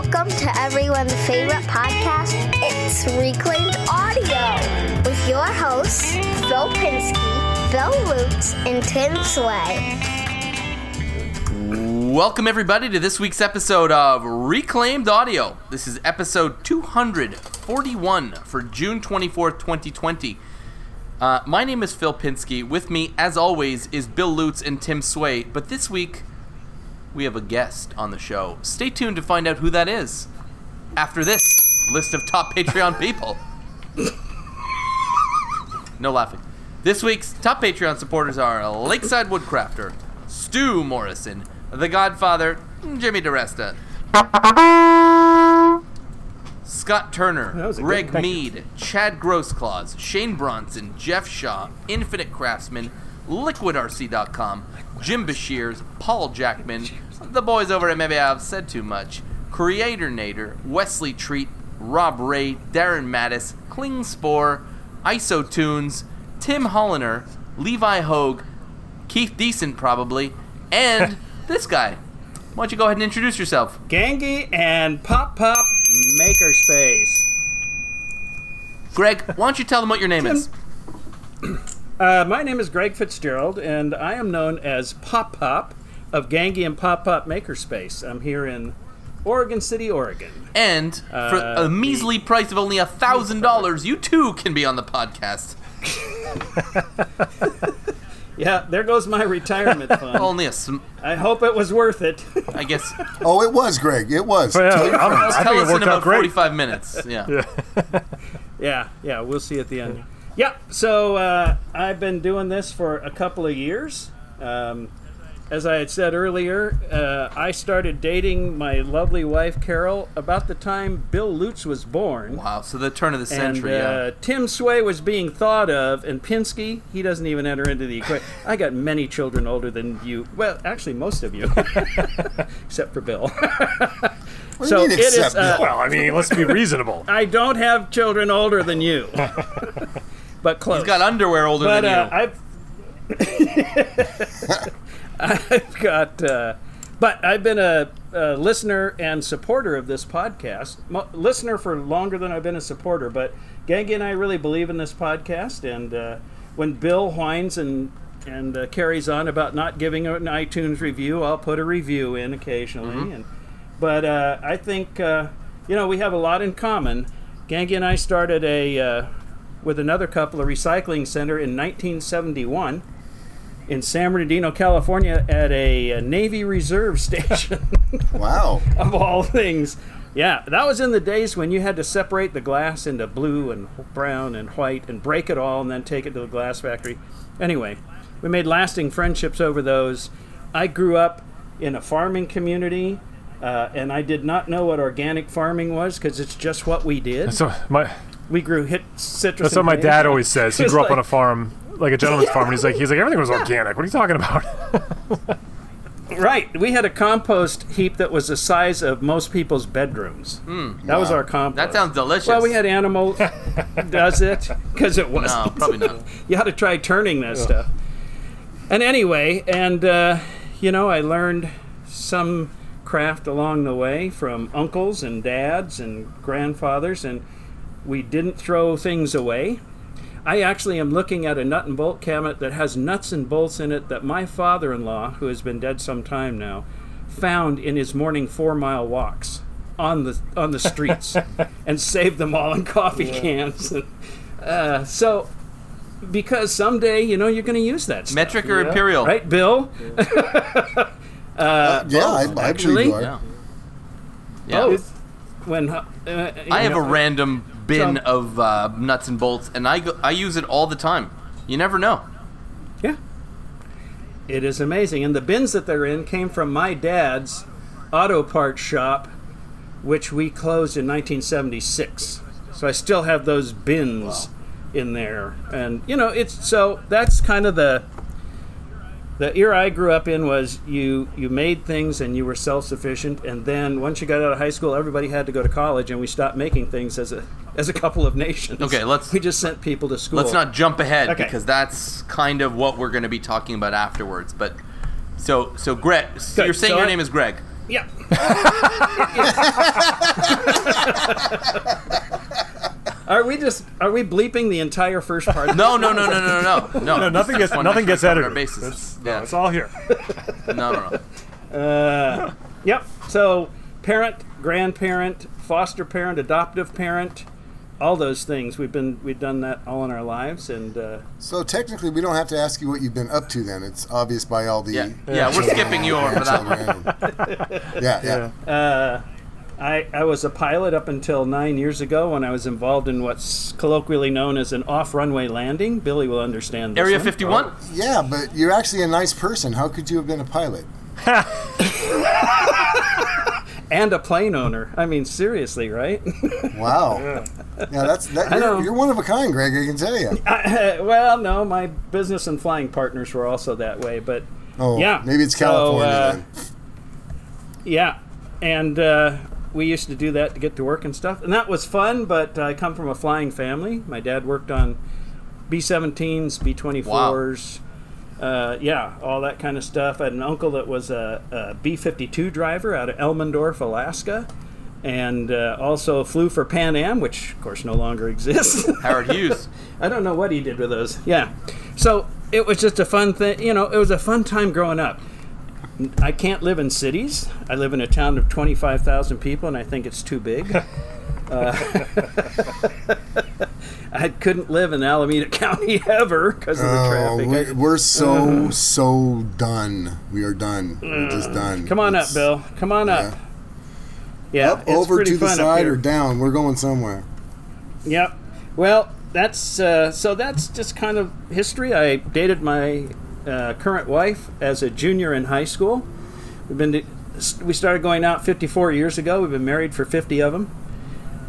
Welcome to everyone's favorite podcast. It's Reclaimed Audio with your hosts, Phil Pinsky, Bill Lutz, and Tim Sway. Welcome, everybody, to this week's episode of Reclaimed Audio. This is episode 241 for June 24th, 2020. Uh, my name is Phil Pinsky. With me, as always, is Bill Lutz and Tim Sway. But this week, we have a guest on the show. Stay tuned to find out who that is. After this list of top Patreon people. no laughing. This week's top Patreon supporters are Lakeside Woodcrafter, Stu Morrison, The Godfather, Jimmy DeResta, Scott Turner, was a good Greg. Mead, Chad Grossclaws, Shane Bronson, Jeff Shaw, Infinite Craftsman, LiquidRC.com, Jim Bashirs, Paul Jackman, the boys over at Maybe I've Said Too Much, Creator Nader, Wesley Treat, Rob Ray, Darren Mattis, Klingspor, ISO Tunes, Tim Holliner, Levi Hogue, Keith Decent probably, and this guy. Why don't you go ahead and introduce yourself? Gangy and Pop Pop Makerspace. Greg, why don't you tell them what your name is? Uh, my name is Greg Fitzgerald, and I am known as Pop Pop of Gangy and Pop Pop Makerspace. I'm here in Oregon City, Oregon. And for Uh, a measly price of only a thousand dollars, you too can be on the podcast. Yeah, there goes my retirement fund. Only a sm- I hope it was worth it. I guess. Oh, it was, Greg. It was. Yeah, Tell your I'm- friends. I Tell think us it in worked out about great. forty-five minutes. Yeah. yeah, yeah, we'll see at the end. Yeah, so uh, I've been doing this for a couple of years. Um, as I had said earlier, uh, I started dating my lovely wife Carol about the time Bill Lutz was born. Wow. So the turn of the And century. uh, yeah. Tim Sway was being thought of, and Pinsky, he doesn't even enter into the equation. I got many children older than you. Well, actually, most of you, except for Bill. What do so you mean, it is, uh, Well, I mean, let's be reasonable. I don't have children older than you, but close. He's got underwear older but than uh, you. I've I've got, uh, but I've been a, a listener and supporter of this podcast. Mo- listener for longer than I've been a supporter. But Gangy and I really believe in this podcast. And uh, when Bill whines and and uh, carries on about not giving an iTunes review, I'll put a review in occasionally. And but uh, I think uh, you know we have a lot in common. Gangy and I started a uh, with another couple a recycling center in 1971 in San Bernardino, California, at a, uh Navy Reserve station. Wow. of all things. Yeah, that was in the days when you had to separate the glass into blue and brown and white and break it all and then take it to the glass factory. Anyway, we made lasting friendships over those. I grew up in a farming community. Uh, and I did not know what organic farming was because it's just what we did. So my We grew hit citrus. that's what my dad always says. He It's grew up on a farm, like a gentleman's farm, and he's like, he's like, everything was organic. What are you talking about? Right. We had a compost heap that was the size of most people's bedrooms. that was our compost. that sounds delicious. Well, we had animals. does it? Because it was. No, probably not. you ought to try turning that stuff. And anyway, and uh, you know, I learned some craft along the way from uncles and dads and grandfathers, and we didn't throw things away. I actually am looking at a nut and bolt cabinet that has nuts and bolts in it that my father in law, who has been dead some time now, found in his morning four mile walks on the on the streets and saved them all in coffee cans. Uh, so because someday, you know, you're going to use that stuff. Metric or imperial? Right, Bill? yeah, I, I actually- you are. Yeah. Yeah. Both. When uh, uh, I have you a know, random bin So- of uh, nuts and bolts, and I go, I use it all the time. You never know. Yeah. It is amazing. And the bins that they're in came from my dad's auto parts shop, which we closed in 1976. So I still have those bins in there. And, you know, it's so that's kind of the. The era I grew up in was you you made things and you were self sufficient, and then once you got out of high school, everybody had to go to college, and we stopped making things as a as a couple of nations. Okay, let's- We just sent people to school. Let's not jump ahead Okay. because that's kind of what we're going to be talking about afterwards. But so so Greg, so you're saying So your I- name is Greg. Yeah. are we just are we bleeping the entire first part? No, no, no, no, no, no, no. No, nothing gets One nothing gets sure edited. our bases. It's, Yeah. no, it's all here. No, no, no. Uh, yep. So parent, grandparent, foster parent, adoptive parent, all those things. We've been we've done that all in our lives, and uh, So technically, we don't have to ask you what you've been up to. Then it's obvious by all the. Yeah, yeah, we're skipping you over that one. yeah, yeah. Yeah. I, I was a pilot up until nine years ago when I was involved in what's colloquially known as an off-runway landing. Billy will understand. This Area one. 51? Yeah, but you're actually a nice person. How could you have been a pilot? and a plane owner. I mean, seriously, right? Wow. Yeah, that's that. You're, you're one of a kind, Greg. I can tell you. well, no, my business and flying partners were also that way, but Oh, Yeah. Maybe it's So, California uh, then. yeah, and uh, we used to do that to get to work and stuff, and that was fun. But I come from a flying family. My dad worked on B-17s, B-24s. Uh, yeah, all that kind of stuff. I had an uncle that was a, a B 52 driver out of Elmendorf, Alaska, and uh, also flew for Pan Am, which of course no longer exists. Howard Hughes. I don't know what he did with those. Yeah. So it was just a fun thing. You know, it was a fun time growing up. I can't live in cities. I live in a town of 25,000 people, and I think it's too big. uh, I couldn't live in Alameda County ever because of the Oh, traffic. We, we're so so done. We are done. We're just done. Come on up, Bill. Come on up. Yeah, Up over to the fun side or down. We're going somewhere. Yep. Well, that's uh, so. That's just kind of history. I dated my uh, current wife as a junior in high school. We've been we started going out 54 years ago. We've been married for 50 of them.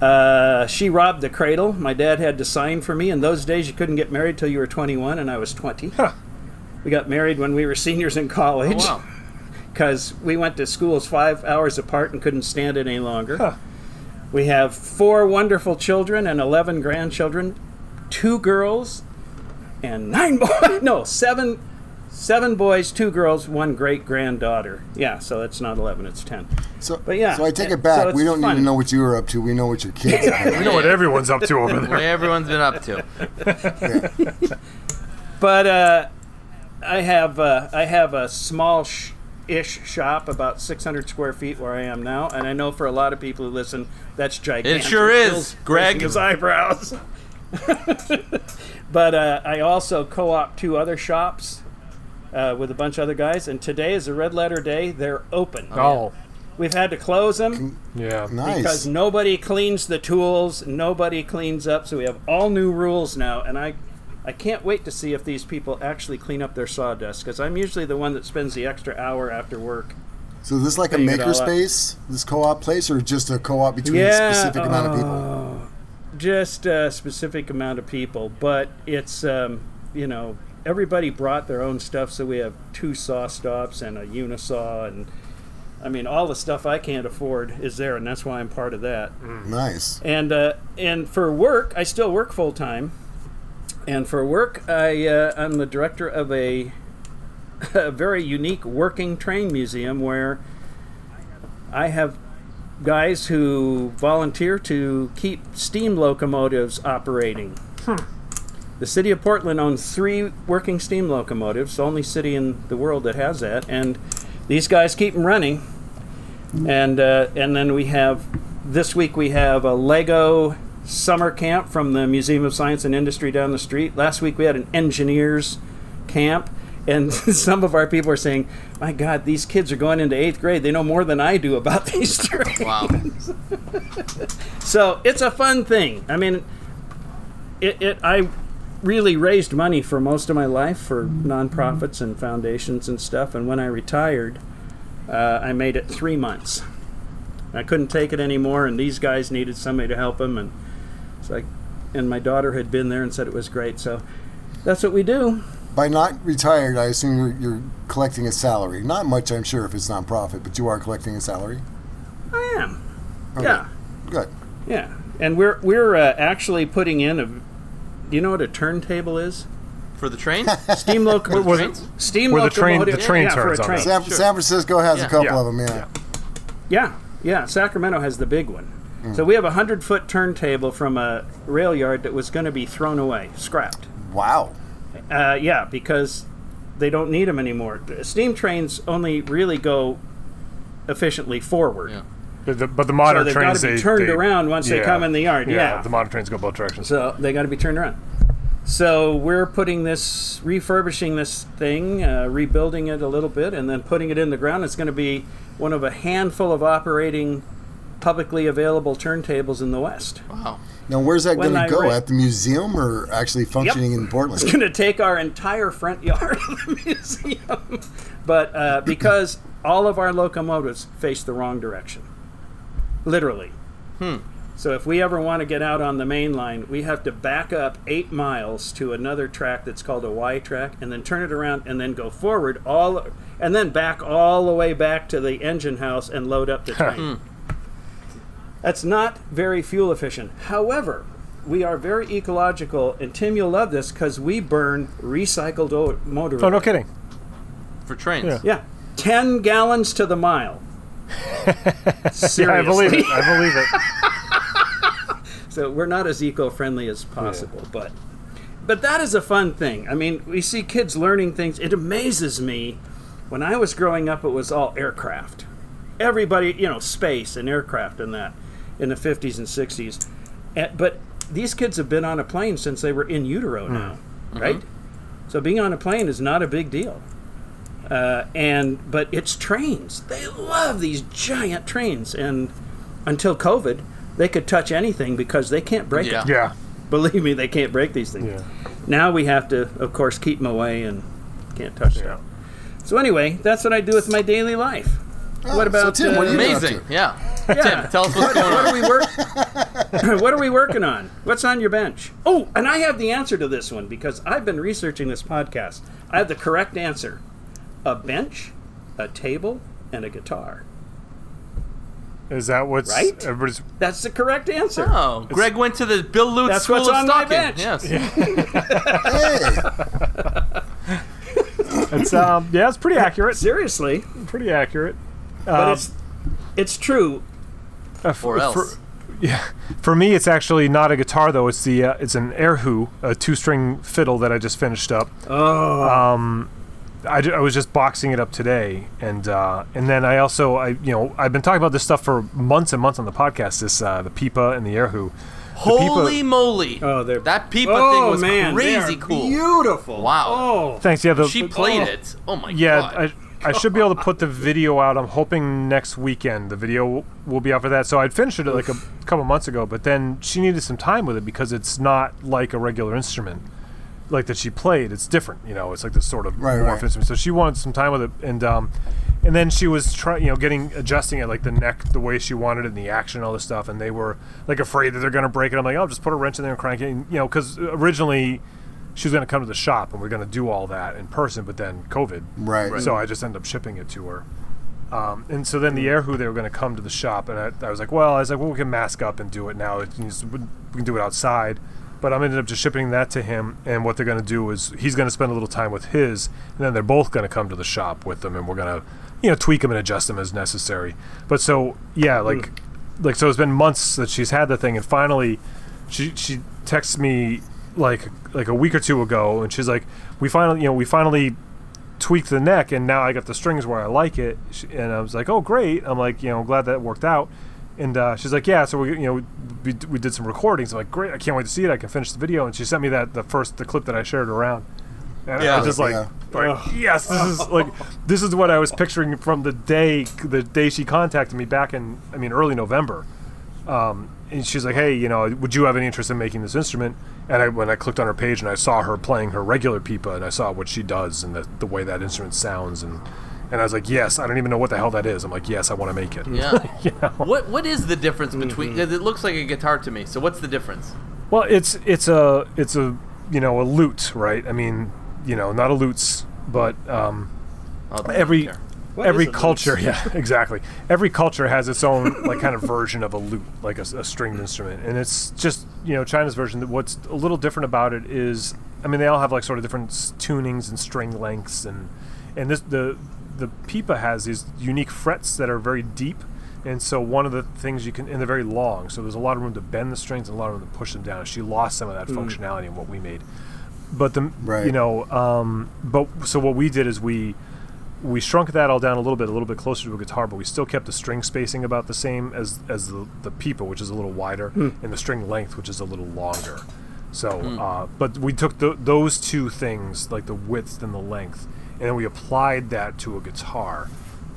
Uh, she robbed the cradle. My dad had to sign for me. In those days, you couldn't get married till you were 21, and I was 20. We got married when we were seniors in college Oh, wow. because we went to schools five hours apart and couldn't stand it any longer. We have four wonderful children and 11 grandchildren, two girls and nine boys. No, seven, seven boys, two girls, one great granddaughter. Yeah, so it's not 11, it's 10. So, But yeah, so I take uh, it back. so we don't need to know what you were up to. We know what your kids are. We know what everyone's up to over What there. everyone's been up to. But uh, I have uh, I have a small sh- ish shop about 600 square feet where I am now, and I know for a lot of people who listen, that's gigantic. It sure is, Bill's Greg. His eyebrows. but uh, I also co-op two other shops uh, with a bunch of other guys, and today is a red letter day. They're open. Oh, We've had to close them yeah. Nice. because nobody cleans the tools, nobody cleans up. So we have all new rules now, and I, I can't wait to see if these people actually clean up their sawdust because I'm usually the one that spends the extra hour after work. So is this like a Figure it all out. makerspace, this co-op place, or just a co-op between Yeah, a specific amount of people? oh, Just a specific amount of people, but it's um, you know everybody brought their own stuff, so we have two saw stops and a unisaw, and I mean all the stuff I can't afford is there, and that's why I'm part of that. Nice. And uh, and for work, I still work full time. And for work, I uh, I'm the director of a, a very unique working train museum where I have guys who volunteer to keep steam locomotives operating. The city of Portland owns three working steam locomotives, the only city in the world that has that, and these guys keep them running. And uh, and then we have this week we have a Lego summer camp from the Museum of Science and Industry down the street. Last week we had an engineers camp. And some of our people are saying, "My God, these kids are going into eighth grade. They know more than I do about these trains." Wow. So it's a fun thing. I mean, it, it I really raised money for most of my life for nonprofits and foundations and stuff. And when I retired, uh, I made it three months. I couldn't take it anymore, and these guys needed somebody to help them. And it's like, and my daughter had been there and said it was great. So that's what we do. By not retired, I assume you're, you're collecting a salary. Not much, I'm sure, if it's nonprofit, but you are collecting a salary. I am. Okay. Yeah. Good. Yeah. And we're we're uh, actually putting in a. Do you know what a turntable is? For the train? Steam locomotive. Was it- Trains? Steam Where the train- the train yeah, turns on train. it. San, Sure. San Francisco has Yeah. a couple Yeah. of them, yeah. Yeah, yeah. Sacramento has the big one. So we have a hundred foot turntable from a rail yard that was going to be thrown away, scrapped. Wow. Uh, yeah, because they don't need them anymore. Steam trains only really go efficiently forward. Yeah. But the, but the So modern they've got to be turned they- around once they come in the yard. Yeah. the modern trains go both directions. So they got to be turned around. So we're putting this, refurbishing this thing, uh, rebuilding it a little bit, and then putting it in the ground. It's going to be one of a handful of operating, publicly available turntables in the West. Wow. Now, where's that going to go? read- At the museum or actually functioning in Portland? It's going to take our entire front yard of the museum, but uh, because all of our locomotives face the wrong direction, literally. Hmm. So if we ever want to get out on the main line, we have to back up eight miles to another track that's called a Y track, and then turn it around and then go forward all, and then back all the way back to the engine house and load up the train. That's not very fuel efficient. However, we are very ecological, and Tim, you'll love this because we burn recycled o- motor. oh, oil. no kidding. For trains. Yeah. Yeah, ten gallons to the mile. Seriously. I believe it. I believe it. So we're not as eco-friendly as possible, but but that is a fun thing. I mean, we see kids learning things. It amazes me. When I was growing up, it was all aircraft. Everybody, you know, space and aircraft and that in the 50s and 60s. And, eh, but these kids have been on a plane since they were in utero hmm. now, mm-hmm. right? So being on a plane is not a big deal. Uh, and but it's trains. They love these giant trains, and until COVID, they could touch anything because they can't break Yeah. it. Yeah. Believe me, they can't break these things. Yeah. Now we have to, of course, keep them away and can't touch Yeah. them. So anyway, that's what I do with my daily life. Oh, what about so Tim, what uh, you- Amazing. Yeah. yeah. Tim, tell us what's going What are on. we work? what are we working on? What's on your bench? Oh, and I have the answer to this one because I've been researching this podcast. I have the correct answer: a bench, a table, and a guitar. Is that what's Right? everybody's? That's the correct answer. Oh, Greg went to the Bill Lutz That's School what's of on my bench. Yes. Hey, It's um yeah, it's pretty accurate. Seriously, Pretty accurate. but Um, it's it's true. uh, f- Or for- else. yeah, for me, it's actually not a guitar though. It's the uh, it's an erhu, a two-string fiddle that I just finished up. Oh, I, I was just boxing it up today, and uh, and then I also I you know I've been talking about this stuff for months and months on the podcast. This uh, the pipa and the erhu. Holy moly! Oh, they're- that Pipa oh thing was man, crazy cool. Beautiful. Wow. Oh, Thanks. Yeah, the, She played oh. it. Oh my god. Yeah, god. I, I should be able to put the video out. I'm hoping next weekend the video will- will be out for that. So I'd finished it like a couple months ago, but then she needed some time with it because it's not like a regular instrument, like that she played. It's different, you know. It's like this sort of Right, morph right. So she wanted some time with it, and um, and then she was trying, you know, getting adjusting it like the neck the way she wanted it and the action and all this stuff. And they were like afraid that they're gonna break it. I'm like, oh, just put a wrench in there and crank it, and, you know, because originally. She was going to come to the shop and we are going to do all that in person, but then COVID right. so I just ended up shipping it to her. Um, and so then the erhu they were going to come to the shop, and I, I was like, well, I was like, well, we can mask up and do it now. It we can do it outside. But I'm ended up just shipping that to him, and what they're going to do is he's going to spend a little time with his, and then they're both going to come to the shop with them, and we're going to, you know, tweak them and adjust them as necessary. But so yeah, hmm. like, like so it's been months that she's had the thing, and finally, she she texts me like like a week or two ago, and she's like, we finally, you know, we finally tweaked the neck and now I got the strings where I like it. And I was like, oh, great. I'm like, you know, glad that worked out. And uh, she's like, yeah. So we, you know, we, we did some recordings. I'm like, great. I can't wait to see it. I can finish the video. And she sent me that the first the clip that I shared around. And I Yeah. was just like, Yeah. like, yes, this is like this is what I was picturing from the day the day she contacted me back in I mean early November. Um, and she's like, "Hey, you know, would you have any interest in making this instrument?" And I, when I clicked on her page and I saw her playing her regular pipa, and I saw what she does and the, the way that instrument sounds, and and I was like, "Yes, I don't even know what the hell that is." I'm like, "Yes, I want to make it." yeah. You know? What what is the difference Mm-hmm. It looks like a guitar to me. So what's the difference? Well, it's it's a it's a you know a lute, right? I mean, you know, not a lutes, but um, Oh, every don't care. What every is lute? culture, yeah, exactly. Every culture has its own like kind of version of a lute, like a stringed instrument, and it's just you know China's version. What's a little different about it is, I mean, they all have like sort of different tunings and string lengths, and and this the the pipa has these unique frets that are very deep, And so one of the things you can, and they're very long, so there's a lot of room to bend the strings and a lot of room to push them down. She lost some of that functionality in what we made. But the, Right. you know, um, but so what we did is we we shrunk that all down a little bit, a little bit closer to a guitar, but we still kept the string spacing about the same as as the the pipa, which is a little wider, and the string length, which is a little longer. So, uh, but we took th those two things, like the width and the length, and then we applied that to a guitar,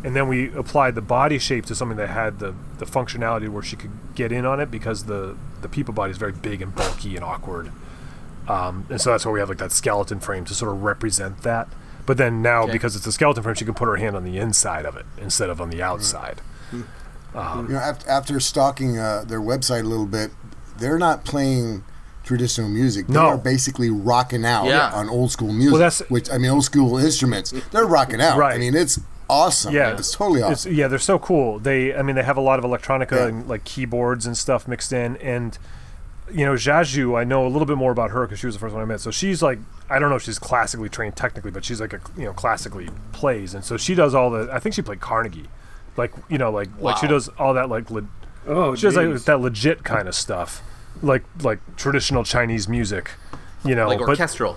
and then we applied the body shape to something that had the the functionality where she could get in on it because the the pipa body is very big and bulky and awkward. Um, and so that's why we have like that skeleton frame to sort of represent that. But then now, Okay. because it's a skeleton frame, she can put her hand on the inside of it instead of on the outside. You know, after, after stalking uh, their website a little bit, they're not playing traditional music. They No. are basically rocking out Yeah. on old school music. that's- which I mean, old school instruments. They're rocking out. Right. I mean, it's awesome. Yeah, it's totally It's, awesome. yeah, they're so cool. They, I mean, they have a lot of electronica Yeah. and like keyboards and stuff mixed in. And you know, Jaju, I know a little bit more about her because she was the first one I met. So she's like, I don't know if she's classically trained technically, but she's like a you know classically plays, and so she does all the. I think she played Carnegie, like you know, like like she does all that like. Le- Oh, she does like that legit kind of stuff, like like traditional Chinese music. You know, like but orchestral.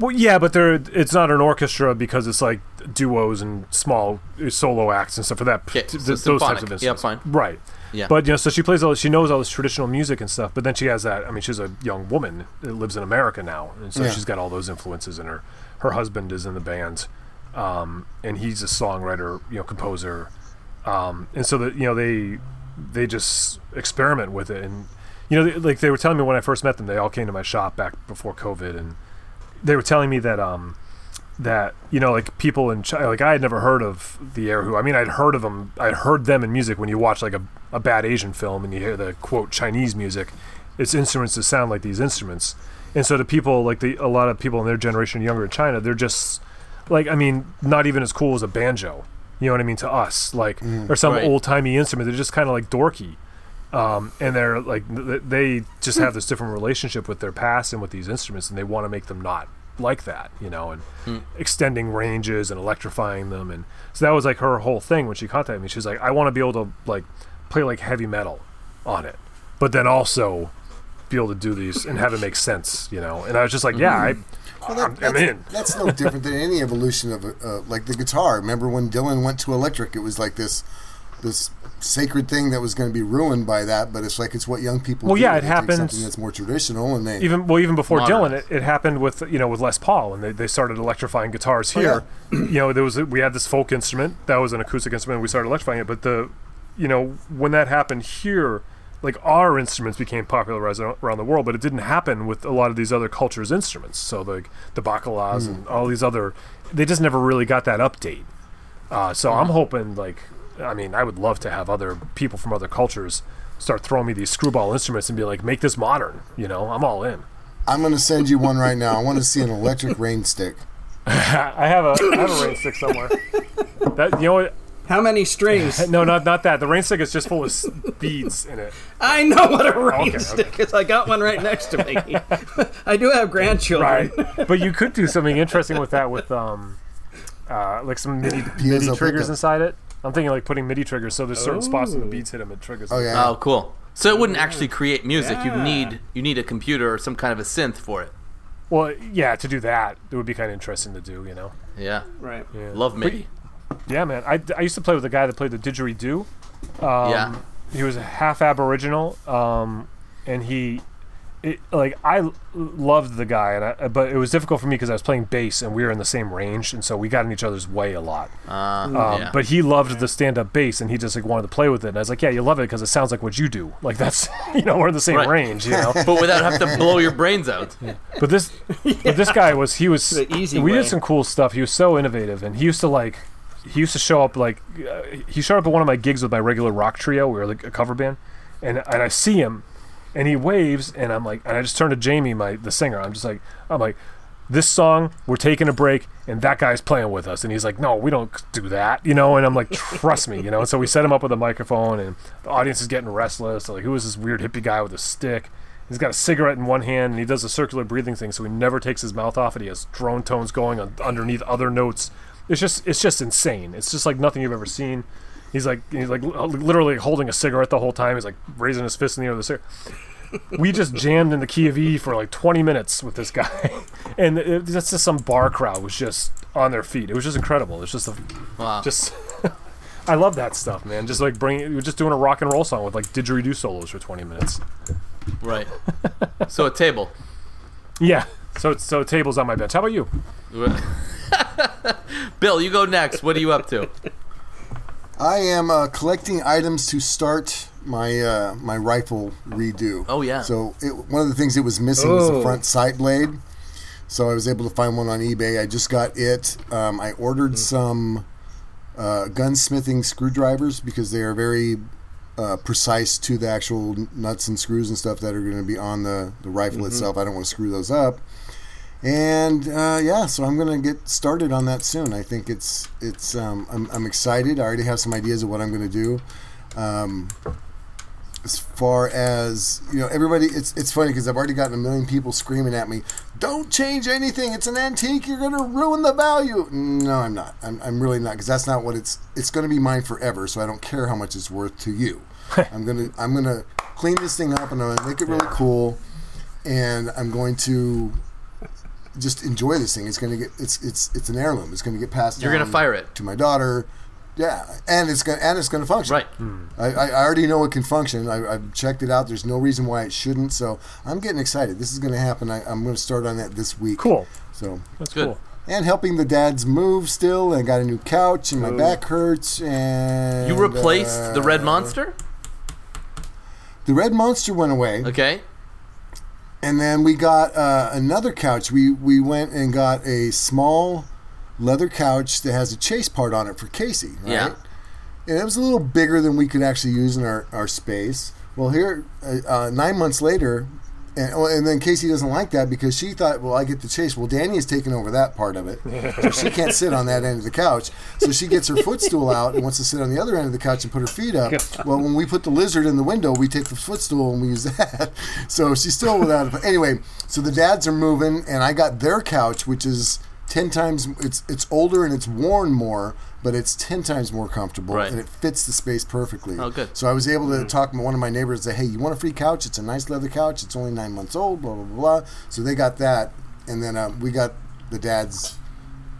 well, yeah, but there it's not an orchestra because it's like duos and small uh, solo acts and stuff for that. Okay, th- so those types symphonic. of Yeah, instruments. fine. Right. Yeah. But you know, so she plays all. She knows all this traditional music and stuff. But then she has that. I mean, she's a young woman that lives in America now, and so Yeah. she's got all those influences in her. Her husband is in the band, um, and he's a songwriter, you know, composer, um, and so that you know they they just experiment with it, and you know, they, like they were telling me when I first met them, they all came to my shop back before COVID, and they were telling me that um that you know like people in China like I had never heard of the erhu. I mean I'd heard of them I'd heard them in music when you watch like a, a bad Asian film and you hear the quote Chinese music. It's instruments that sound like these instruments. And so the people like the a lot of people in their generation younger in China they're just like I mean not even as cool as a banjo. You know what I mean? To us like or some Right. old timey instrument they're just kind of like dorky um, and they're like they just have this different relationship with their past and with these instruments and they want to make them not like that you know and extending ranges and electrifying them and so that was like her whole thing when she contacted me she's like i want to be able to like play like heavy metal on it but then also be able to do these and have it make sense you know and i was just like yeah i Well, that- I'm, I'm that's, in that's no different than any evolution of uh, like the guitar. Remember when Dylan went to electric? It was like this this sacred thing that was going to be ruined by that. But it's like it's what young people. Well, do. yeah, it They take happened- Something that's more traditional, and they even well even before Modern. Dylan it, it happened with you know with Les Paul and they, they started electrifying guitars here you know there was we had this folk instrument that was an acoustic instrument and we started electrifying it but the you know when that happened here like our instruments became popularized around the world but it didn't happen with a lot of these other cultures instruments so like the bacalas and all these other they just never really got that update uh, so I'm hoping like I mean I would love to have other people from other cultures start throwing me these screwball instruments and be like make this modern you know I'm all in I'm going to send you one right now. I want to see an electric rain stick. I have a I have a rain stick somewhere. That you know what? How many strings? No, not not that. The rain stick is just full of beads in it. I know what a rain Okay, stick is. I got one right next to me. I do have grandchildren. Right. but you could do something interesting with that with um, uh, like some MIDI, MIDI piezo triggers inside it. I'm thinking like putting MIDI triggers so there's certain spots where the beats hit them it triggers. Oh yeah. Oh, cool. So it wouldn't actually create music. You Yeah. need you need a computer or some kind of a synth for it. Well, yeah, to do that it would be kind of interesting to do. You know. Yeah. Right. Yeah. Love MIDI. Yeah, man. I, I used to play with a guy that played the didgeridoo. Um, yeah. he was half Aboriginal, um, and he, it, like, I loved the guy, and I, but it was difficult for me because I was playing bass, and we were in the same range, and so we got in each other's way a lot. Uh, Um, yeah. But he loved the stand-up bass, and he just like wanted to play with it. And I was like, "Yeah, you love it because it sounds like what you do. Like that's, you know, we're in the same Right. range, you know." but without having to blow your brains out. But this, but this guy was he was The easy we way. did some cool stuff. He was so innovative, and he used to like he used to show up like uh, he showed up at one of my gigs with my regular rock trio. We were like a cover band, and and I see him, and he waves, and I'm like, and I just turn to Jamie, my the singer. I'm just like, I'm like. This song, we're taking a break, and that guy's playing with us, and he's like, "No, we don't do that," you know. And I'm like, "Trust me," you know. And so we set him up with a microphone, and the audience is getting restless. They're like, "Who is this weird hippie guy with a stick?" He's got a cigarette in one hand and he does a circular breathing thing, so he never takes his mouth off it. He has drone tones going on, underneath other notes. It's just it's just insane. It's just like nothing you've ever seen. He's like he's like literally holding a cigarette the whole time. He's like raising his fist in the air with a cigarette. We just jammed in the Key of E for like 20 minutes with this guy, and it, that's just some bar crowd was just on their feet. It was just incredible. It's just a, Wow. just. I love that stuff, man. Just like bringing, we're just doing a rock and roll song with like didgeridoo solos for 20 minutes. right. So a table. Yeah. So so tables on my bench. How about you? Bill, you go next. What are you up to? I am uh, collecting items to start my uh, my rifle redo. Oh, yeah. So it, one of the things it was missing was the Oh. front sight blade. So I was able to find one on eBay. I just got it. Um, I ordered some uh, gunsmithing screwdrivers because they are very uh, precise to the actual nuts and screws and stuff that are going to be on the, the rifle itself. I don't want to screw those up. And uh, yeah, so I'm gonna get started on that soon. I think it's it's um, I'm, I'm excited. I already have some ideas of what I'm gonna do. Um, as far as you know, everybody, it's it's funny because I've already gotten a million people screaming at me, "Don't change anything. It's an antique. You're gonna ruin the value." No, I'm not. I'm, I'm really not because that's not what it's. It's gonna be mine forever. So I don't care how much it's worth to you. I'm gonna I'm gonna clean this thing up and I'm gonna make it really cool, and I'm going to just enjoy this thing. It's gonna get it's it's it's an heirloom. It's gonna get passed. You're gonna fire it. to my daughter. Yeah, and it's gonna and it's gonna function. Right. I, I I already know it can function. I, I've checked it out. There's no reason why it shouldn't. So I'm getting excited. This is gonna happen. I, I'm gonna start on that this week. Cool. So That's Good. cool. and helping the dads move still. And got a new couch and my Ooh. back hurts. And You replaced the red uh, monster? The red monster went away. Okay. And then we got uh, another couch. We we went and got a small leather couch that has a chase part on it for Casey. Right? Yeah. And it was a little bigger than we could actually use in our, our space. Well, here, uh, uh, nine months later, and, oh, and then Casey doesn't like that because she thought, well, I get the chase. Well, Danny is taking over that part of it. so she can't sit on that end of the couch. So she gets her footstool out and wants to sit on the other end of the couch and put her feet up. Well, when we put the lizard in the window, we take the footstool and we use that. So she's still without it. Anyway, so the dads are moving, and I got their couch, which is 10 times, it's, it's older and it's worn more. But it's ten times more comfortable, Right. and it fits the space perfectly. Oh, good. So I was able to talk to one of my neighbors and say, "Hey, you want a free couch? It's a nice leather couch. It's only nine months old." Blah blah blah. blah. So they got that, and then uh, we got the dad's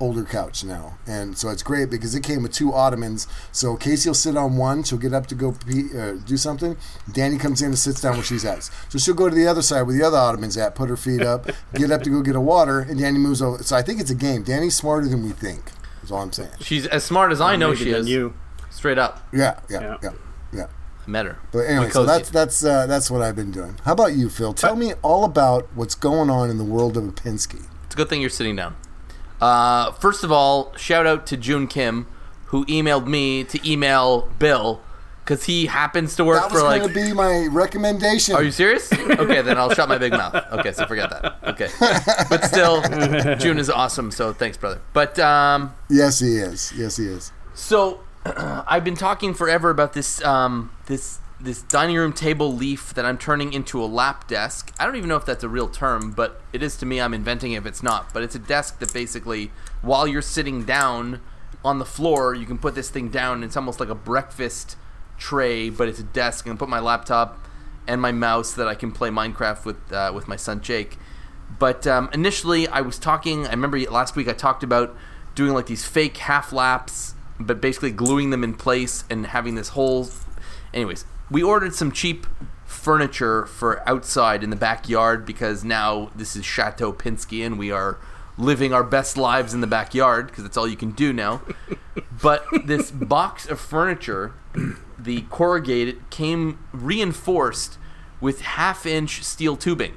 older couch now, and so it's great because it came with two ottomans. So Casey will sit on one. She'll get up to go pee, uh, do something. Danny comes in and sits down where she's at. So she'll go to the other side where the other ottoman's at, put her feet up, get up to go get a water, and Danny moves over. So I think it's a game. Danny's smarter than we think. Is all I'm saying. She's as smart as I know she is. You. Straight up. Yeah, yeah, Yeah. yeah, yeah. I met her. But anyway, so that's that's uh, that's what I've been doing. How about you, Phil? Tell me all about what's going on in the world of Apinski. It's a good thing you're sitting down. Uh, first of all, shout out to June Kim, who emailed me to email Bill because he happens to work That was for going like. to be my recommendation. Are you serious? Okay, then I'll shut my big mouth. Okay, so forget that. Okay, but still, June is awesome. So thanks, brother. But um, yes, he is. Yes, he is. So, I've been talking forever about this um, this this dining room table leaf that I'm turning into a lap desk. I don't even know if that's a real term, but it is to me. I'm inventing it if it's not. But it's a desk that basically, while you're sitting down on the floor, you can put this thing down. It's almost like a breakfast tray, but it's a desk. and put my laptop and my mouse that I can play Minecraft with uh, with my son Jake. But um, initially, I was talking. I remember last week I talked about doing like these fake half laps, but basically gluing them in place and having this whole. Anyways, we ordered some cheap furniture for outside in the backyard because now this is Chateau Pinsky and we are living our best lives in the backyard because that's all you can do now. but this box of furniture, the corrugated, came reinforced with half inch steel tubing.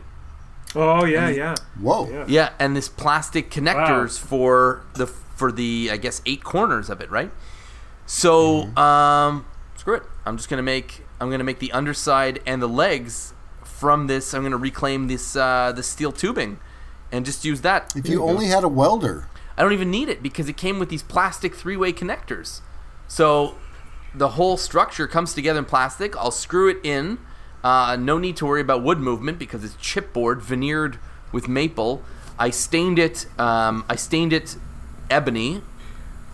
Oh yeah, yeah. Whoa. Yeah. Yeah, and this plastic connectors for the for the I guess eight corners of it, right? So um, screw it. I'm just gonna make I'm gonna make the underside and the legs from this. I'm gonna reclaim this uh, this steel tubing, and just use that. If you only had a welder, I don't even need it because it came with these plastic three way connectors. So the whole structure comes together in plastic. I'll screw it in. Uh, no need to worry about wood movement because it's chipboard, veneered with maple. I stained it. Um, I stained it ebony,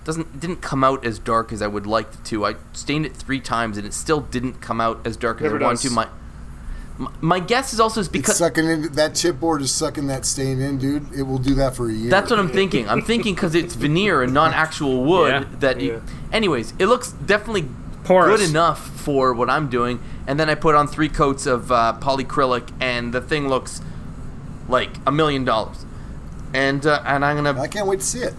doesn't it didn't come out as dark as I would like it to. I stained it three times and it still didn't come out as dark as Never I wanted to. My, my my guess is also is It's because sucking in that chipboard is sucking that stain in, dude. It will do that for a year. That's what I'm thinking. I'm thinking because it's veneer and not actual wood Yeah. that. You, anyways, it looks definitely Porous. good enough for what I'm doing. And then I put on three coats of uh, polycrylic, and the thing looks like a million dollars. And uh, and I'm gonna I can't wait to see it.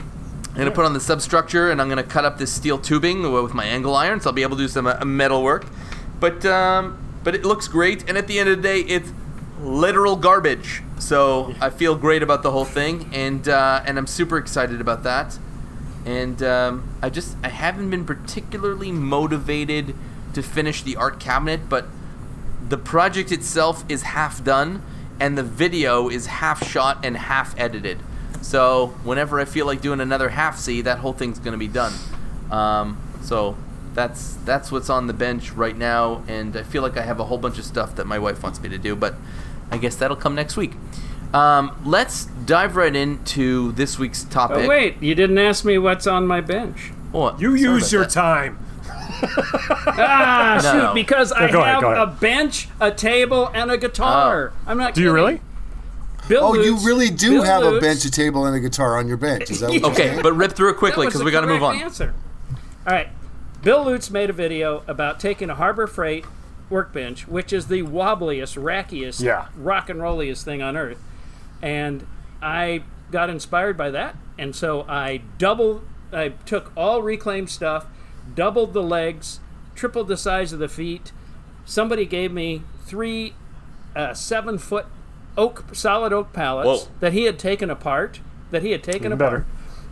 I'm gonna put on the substructure, and I'm gonna cut up this steel tubing with my angle iron, so I'll be able to do some uh, metal work. But um, but it looks great, and at the end of the day, it's literal garbage. So I feel great about the whole thing, and uh, and I'm super excited about that. And um, I just I haven't been particularly motivated to finish the art cabinet, but the project itself is half done and the video is half shot and half edited so whenever i feel like doing another half c that whole thing's going to be done um, so that's that's what's on the bench right now and i feel like i have a whole bunch of stuff that my wife wants me to do but i guess that'll come next week um, let's dive right into this week's topic Oh, wait, you didn't ask me what's on my bench. Oh, You sorry use your that. time. Ah, No, shoot, no. because I go ahead, have ahead. a bench, a table, and a guitar. I'm not Do you really? Bill Oh, you really do Bill have a bench, a table, and a guitar on your bench. Is that what you're okay saying? but rip through it quickly because we got to move correct on Answer. All right. Bill Lutz made a video about taking a Harbor Freight workbench, which is the wobbliest, rackiest, Yeah. rock and rolliest thing on earth, and I got inspired by that, and so I doubled. I took all reclaimed stuff, doubled the legs, tripled the size of the feet. Somebody gave me three uh, seven foot oak solid oak pallets Whoa. that he had taken apart. That he had taken Even apart. better.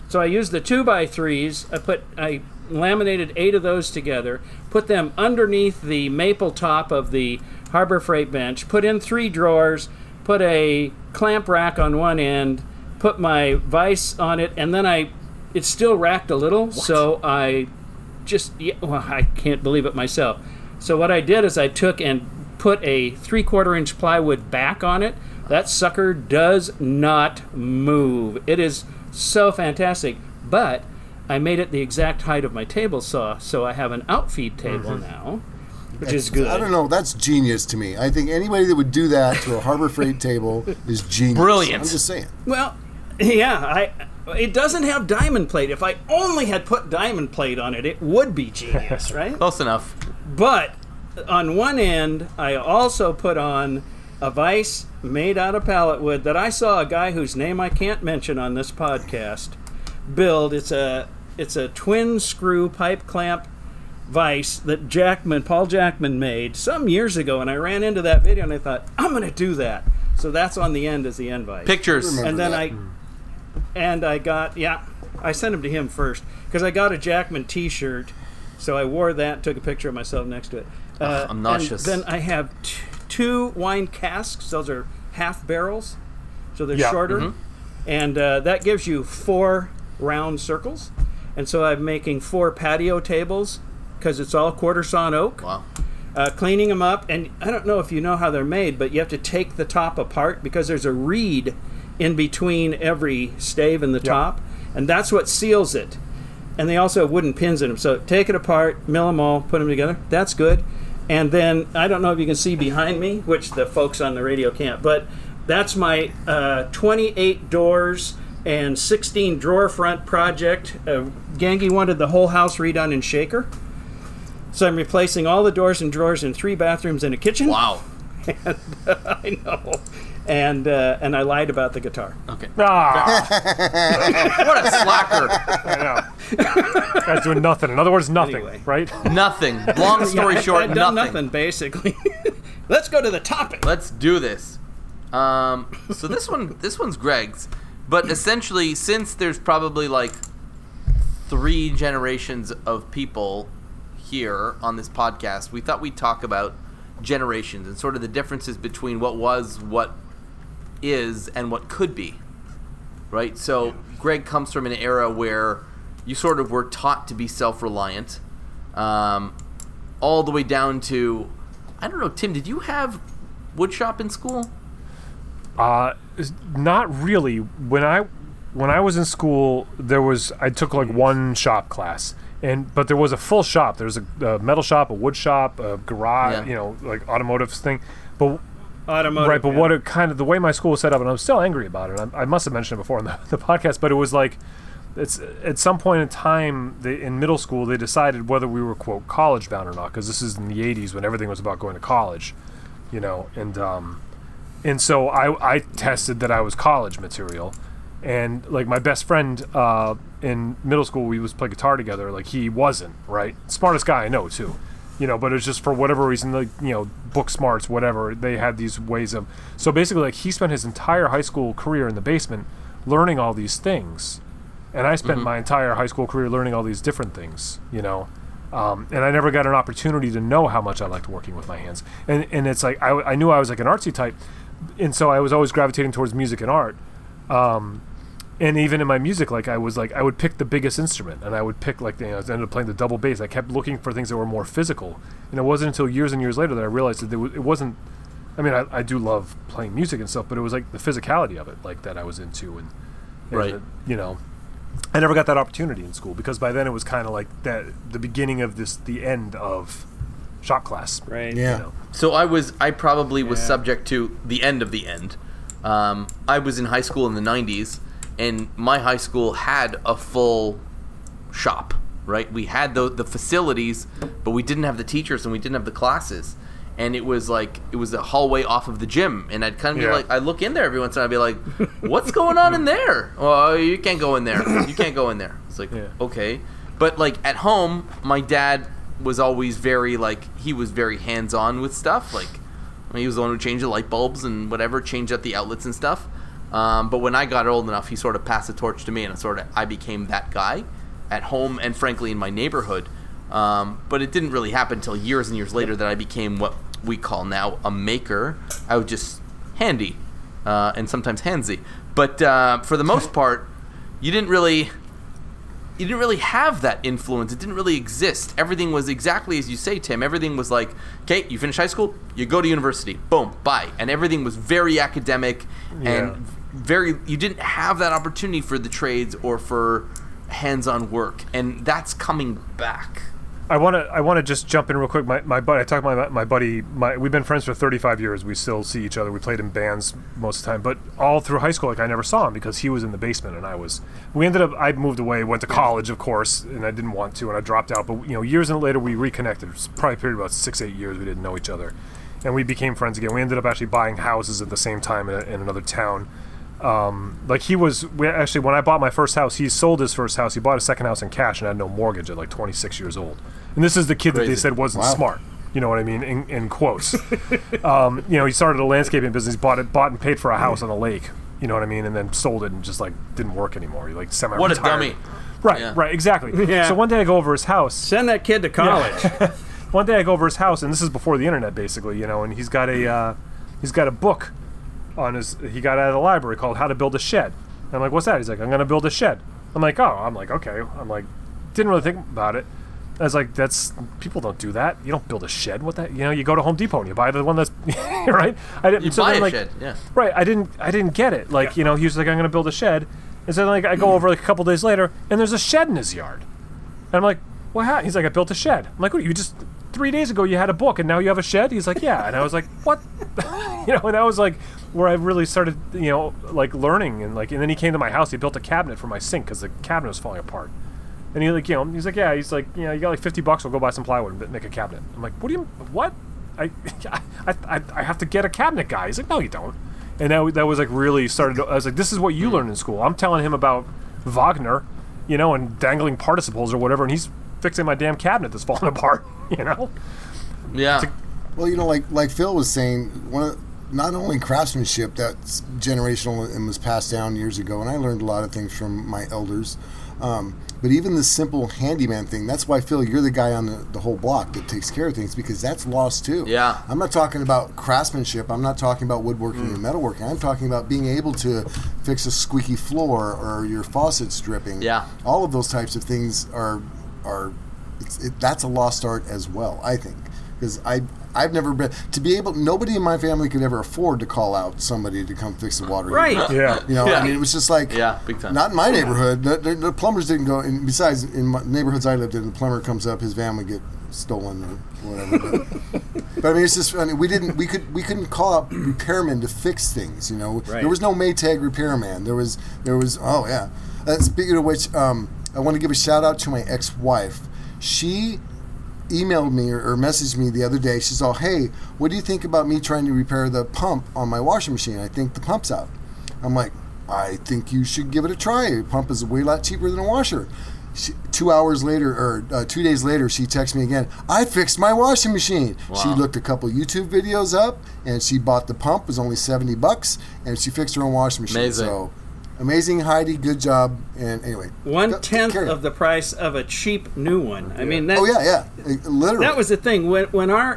So I used the two by threes. I put I laminated eight of those together, put them underneath the maple top of the Harbor Freight bench, put in three drawers, put a clamp rack on one end, put my vise on it, and then I it still racked a little, so I just yeah, well, I can't believe it myself. So what I did is I took and put a three quarter inch plywood back on it. That sucker does not move. It is so fantastic. But I made it the exact height of my table saw, so I have an outfeed table mm-hmm. now, which is good. I don't know. That's genius to me. I think anybody that would do that to a Harbor Freight table is genius. Brilliant. I'm just saying. Well, yeah, I. It doesn't have diamond plate. If I only had put diamond plate on it, it would be genius, right? close enough But on one end, I also put on a vise made out of pallet wood that I saw a guy whose name I can't mention on this podcast build. It's a it's a twin screw pipe clamp vise that Jackman Paul Jackman made some years ago, and I ran into that video and I thought I'm going to do that. So that's on the end as the end vise pictures and then that. I and I got yeah I sent him to him first because I got a Jackman T-shirt, so I wore that, took a picture of myself next to it. Uh, I'm nauseous. And then I have t- two wine casks. Those are half barrels, so they're Yeah. shorter, and uh, that gives you four round circles. And so I'm making four patio tables because it's all quarter sawn oak wow uh, cleaning them up. And I don't know if you know how they're made, but you have to take the top apart because there's a reed in between every stave and the top, and that's what seals it. And they also have wooden pins in them. So take it apart, mill them all, put them together. That's good. And then I don't know if you can see behind me, which the folks on the radio can't, but that's my uh, 28 doors and 16 drawer front project. Uh, Gangy wanted the whole house redone in Shaker. So I'm replacing all the doors and drawers in three bathrooms and a kitchen. wow I know. And uh, and I lied about the guitar. okay Ah, what a slacker I know. Guy's doing nothing. In other words, nothing, Anyway. right? Nothing. Long story Yeah, short, I'd done nothing. nothing basically. Let's go to the topic. Let's do this. Um, so this one, this one's Greg's, but essentially, since there's probably like three generations of people here on this podcast, we thought we'd talk about generations and sort of the differences between what was, what is, and what could be. Right. So Greg comes from an era where you sort of were taught to be self-reliant, um, all the way down to I don't know, Tim. Did you have woodshop in school? Uh, not really. When I when I was in school, there was I took like one shop class, and but there was a full shop. There was a, a metal shop, a wood shop, a garage, Yeah. you know, like automotive thing. But Automotive. right, but yeah. what it kind of the way my school was set up, and I'm still angry about it. I, I must have mentioned it before in the, the podcast, but it was like it's at some point in time they, in middle school they decided whether we were quote college bound or not because this is in the 80s when everything was about going to college, you know, and um, and so I I tested that I was college material, and like my best friend uh, in middle school we was play guitar together. Like he wasn't right, smartest guy I know too, you know. But it's just for whatever reason, like you know, book smarts, whatever. They had these ways of. So basically, like he spent his entire high school career in the basement learning all these things, and I spent my entire high school career learning all these different things, you know. Um, and I never got an opportunity to know how much I liked working with my hands. And and it's like I, I knew I was like an artsy type, and so I was always gravitating towards music and art. Um, and even in my music, like I was like I would pick the biggest instrument, and I would pick like you know, I ended up playing the double bass. I kept looking for things that were more physical, and it wasn't until years and years later that I realized that was, it wasn't. I mean, I, I do love playing music and stuff, but it was like the physicality of it, like that I was into, and, and Right. the- you know, I never got that opportunity in school because by then it was kind of like that the beginning of this, the end of shop class. Right. Yeah. You know? So I was I probably was Yeah. subject to the end of the end. Um, I was in high school in the '90s, and my high school had a full shop. Right, we had the the facilities, but we didn't have the teachers and we didn't have the classes. And it was like it was a hallway off of the gym, and I'd kind of Yeah. be like, I look in there every once in a while, I'd be like, "What's going on in there? Oh, you can't go in there. You can't go in there." It's like, Yeah. okay, but like at home, my dad was always very like he was very hands on with stuff. Like he was the one who changed the light bulbs and whatever, changed out the outlets and stuff. Um, but when I got old enough, he sort of passed the torch to me, and sort of I became that guy at home and frankly in my neighborhood. Um, but it didn't really happen until years and years later that I became what we call now a maker. I was just handy uh, and sometimes handsy. But uh, for the most part, you didn't really you didn't really have that influence. It didn't really exist. Everything was exactly as you say, Tim. Everything was like, okay, you finish high school, you go to university, boom, bye, and everything was very academic Yeah. and very. You didn't have that opportunity for the trades or for hands-on work, and that's coming back. I want to I want to just jump in real quick. My, my buddy, I talked to my my buddy. My, we've been friends for 35 years. We still see each other. We played in bands most of the time, but all through high school, like I never saw him because he was in the basement and I was. We ended up. I moved away, went to college, of course, and I didn't want to, and I dropped out. But you know, years later, we reconnected. It was probably a period of about six, eight years. We didn't know each other, and we became friends again. We ended up actually buying houses at the same time in, a, in another town. Um, like he was we actually when I bought my first house, he sold his first house. He bought a second house in cash and had no mortgage at like 26 years old. And this is the kid that they said wasn't Wow. smart. You know what I mean? In, in quotes. um, you know, he started a landscaping business, bought it, bought and paid for a house on a lake. You know what I mean? And then sold it and just like didn't work anymore. He like semi. What a dummy. Right, Yeah. right, exactly. Yeah. So one day I go over his house. Send that kid to college. One day I go over his house, and this is before the internet, basically, you know, and he's got a uh, he's got a book on his he got out of the library called How to Build a Shed. And I'm like, what's that? He's like, I'm gonna build a shed. I'm like, oh, I'm like, okay. I'm like, didn't really think about it. I was like, that's people don't do that. You don't build a shed. What that? You know, you go to Home Depot and you buy the one that's right. I didn't. You so buy then, a like, shed, yeah. Right. I didn't. I didn't get it. Like you know, he was like, I'm gonna build a shed. And so like I go over like a couple days later, and there's a shed in his yard. And I'm like, what happened? He's like, I built a shed. I'm like, what? You just three days ago you had a book and now you have a shed? He's like, yeah. And I was like, what? you know, and that was like where I really started, you know, like learning and like, and then he came to my house. He built a cabinet for my sink because the cabinet was falling apart. And he like, you know, he's like, yeah. He's like, you know, you got like 50 bucks. We'll go buy some plywood and make a cabinet. I'm like, what do you, what? I, I, I, I have to get a cabinet guy. He's like, no, you don't. And that, that was like really started. I was like, this is what you learn in school. I'm telling him about Wagner, you know, and dangling participles or whatever, and he's fixing my damn cabinet that's falling apart. You know, Yeah. Well, you know, like like Phil was saying, one of, not only craftsmanship that's generational and was passed down years ago, and I learned a lot of things from my elders. Um, but even the simple handyman thing, that's why Phil, you're the guy on the, the whole block that takes care of things because that's lost too. Yeah. I'm not talking about craftsmanship. I'm not talking about woodworking Mm. and metalworking. I'm talking about being able to fix a squeaky floor or your faucets dripping. Yeah. All of those types of things are are it's, it, that's a lost art as well. I think because I I've never been to be able. Nobody in my family could ever afford to call out somebody to come fix the water. heater. Right. Yeah. You know, Yeah. I mean, it was just like Yeah, big time. Not in my neighborhood. The, the, the plumbers didn't go. And besides, in my neighborhoods I lived in, the plumber comes up, his van would get stolen or whatever. But, but I mean, it's just. I mean, we didn't. We could. We couldn't call up repairmen to fix things. You know, Right. there was no Maytag repairman. There was. There was. Oh yeah. Uh, speaking of which, um, I want to give a shout out to my ex-wife. She emailed me or, or messaged me the other day. She's all, "Hey, what do you think about me trying to repair the pump on my washing machine? I think the pump's out." I'm like, "I think you should give it a try. A pump is way lot cheaper than a washer." She, two hours later, or uh, two days later, she texts me again. I fixed my washing machine. She looked a couple YouTube videos up, and she bought the pump. It was only seventy bucks, and she fixed her own washing machine. Amazing. So, amazing, Heidi. Good job. And anyway, one tenth on. of the price of a cheap new one. I mean, that, Oh yeah, yeah, literally. that was the thing when when our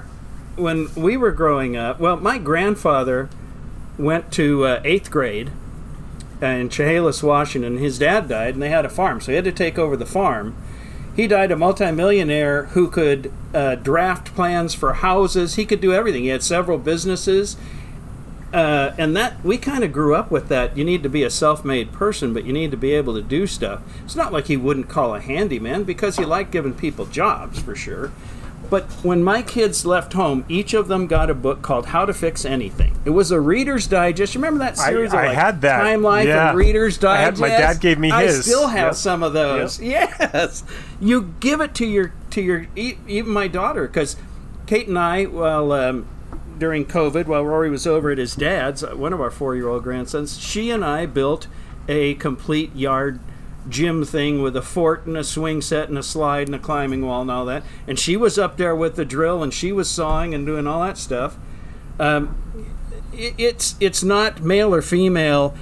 when we were growing up. Well, my grandfather went to uh, eighth grade in Chehalis, Washington. His dad died, and they had a farm, so he had to take over the farm. He died a multimillionaire who could uh, draft plans for houses. He could do everything. He had several businesses. Uh, and that we kind of grew up with that. You need to be a self-made person, but you need to be able to do stuff. It's not like he wouldn't call a handyman because he liked giving people jobs for sure. But when my kids left home, each of them got a book called "How to Fix Anything." It was a Reader's Digest. Remember that series? I of like had that. Time Life Yeah. and Reader's I had- Digest. my dad gave me his. I still have Yep. some of those. Yes, you give it to your to your even my daughter because Kate and I, well, um, during COVID, while Rory was over at his dad's, uh, one of our four-year-old grandsons, she and I built a complete yard gym thing with a fort and a swing set and a slide and a climbing wall and all that. And she was up there with the drill and she was sawing and doing all that stuff. Um, i- it's it's not male or female.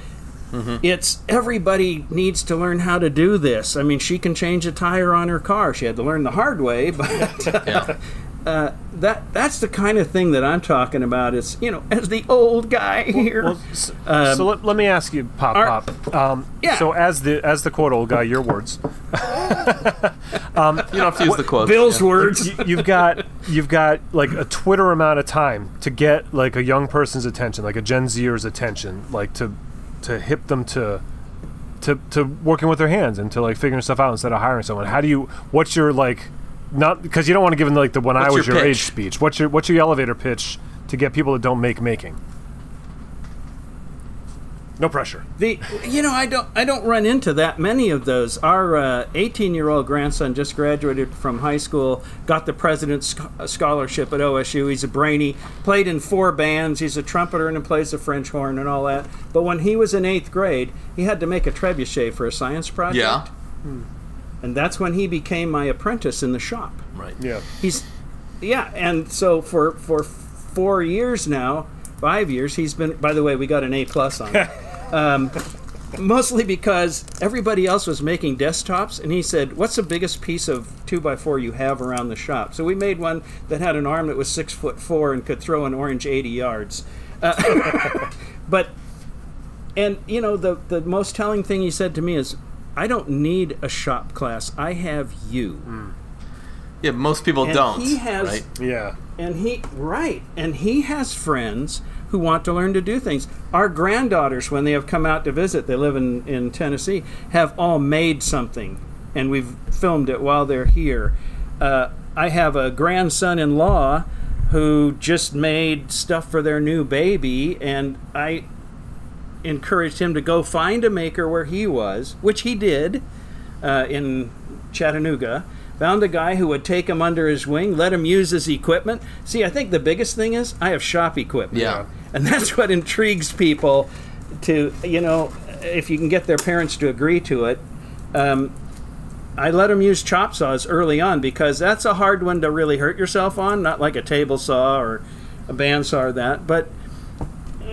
It's everybody needs to learn how to do this. I mean, she can change a tire on her car. She had to learn the hard way, but Yeah. Uh, that that's the kind of thing that I'm talking about. It's you know, as the old guy here. Well, s- so let, let me ask you, Pop our- Pop. Um, Yeah. So as the as the quote old guy, your words. You don't have to use the quotes. Bill's yeah. words. you, you've got you've got like a Twitter amount of time to get like a young person's attention, like a Gen Zer's attention, like to to hip them to to to working with their hands and to like figuring stuff out instead of hiring someone. How do you? What's your like? Not because you don't want to give them like the when I was your your, age speech. What's your what's your elevator pitch to get people that don't make making? No pressure. The you know I don't I don't run into that many of those. Our 18 year old grandson just graduated from high school, got the president's uh, scholarship at OSU. He's a brainy, played in four bands. He's a trumpeter and he plays the French horn and all that. But when he was in eighth grade, he had to make a trebuchet for a science project. Yeah. And that's when he became my apprentice in the shop. Right. Yeah. He's yeah, and so for for four years now, five years, he's been. By the way, we got an A plus on it. um, mostly because everybody else was making desktops, and he said, "What's the biggest piece of two by four you have around the shop?" So we made one that had an arm that was six foot four and could throw an orange eighty yards. Uh, but and you know the the most telling thing he said to me is, "I don't need a shop class. I have you." Yeah, most people And don't. he has- right? Yeah. And he right, and he has friends who want to learn to do things. Our granddaughters, when they have come out to visit, they live in, in Tennessee, have all made something, and we've filmed it while they're here. Uh, I have a grandson-in-law who just made stuff for their new baby, and I encouraged him to go find a maker where he was, which he did uh, in Chattanooga. Found a guy who would take him under his wing, let him use his equipment. See, I think the biggest thing is I have shop equipment. Yeah. And that's what intrigues people to, you know, if you can get their parents to agree to it. Um, I let them use chop saws early on because that's a hard one to really hurt yourself on, not like a table saw or a bandsaw or that. But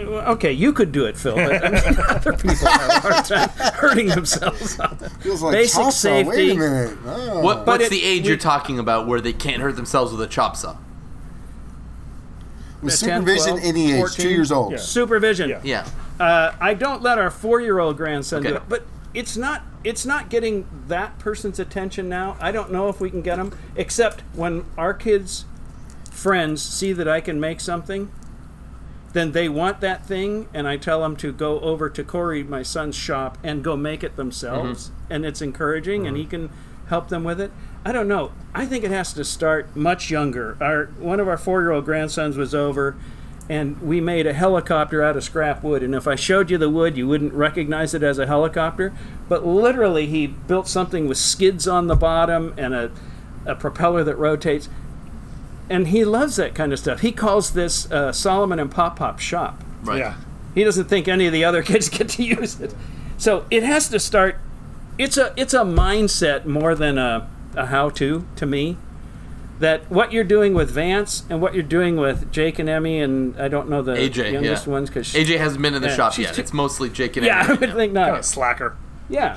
okay, you could do it, Phil. But I mean, other people have a hard time hurting themselves. on it. Feels like Basic chop saw. Wait a minute. Oh. What, But what's it- the age we- you're talking about where they can't hurt themselves with a chop saw? With 10, supervision, 12, any age, 14? two years old. Yeah. Supervision. Yeah. Yeah. Uh, I don't let our four-year-old grandson do Okay. it, but it's not it's not getting that person's attention now. I don't know if we can get them, except when our kids friends see that I can make something, then they want that thing, and I tell them to go over to Corey, my son's shop, and go make it themselves. Mm-hmm. And it's encouraging, and he mm-hmm. can help them with it. I don't know. I think it has to start much younger. Our one of our four-year-old grandsons was over, and we made a helicopter out of scrap wood. And if I showed you the wood, you wouldn't recognize it as a helicopter. But literally, he built something with skids on the bottom and a, a propeller that rotates. And he loves that kind of stuff. He calls this uh, Solomon and Pop Pop Shop. Right. Yeah. He doesn't think any of the other kids get to use it. So it has to start. It's a it's a mindset more than a, a how to to me. That what you're doing with Vance and what you're doing with Jake and Emmy and I don't know the AJ, youngest yeah. ones because AJ hasn't been in the Yeah, shop yet. too- It's mostly Jake and Emmy. yeah I would now. think Kind not of slacker. yeah.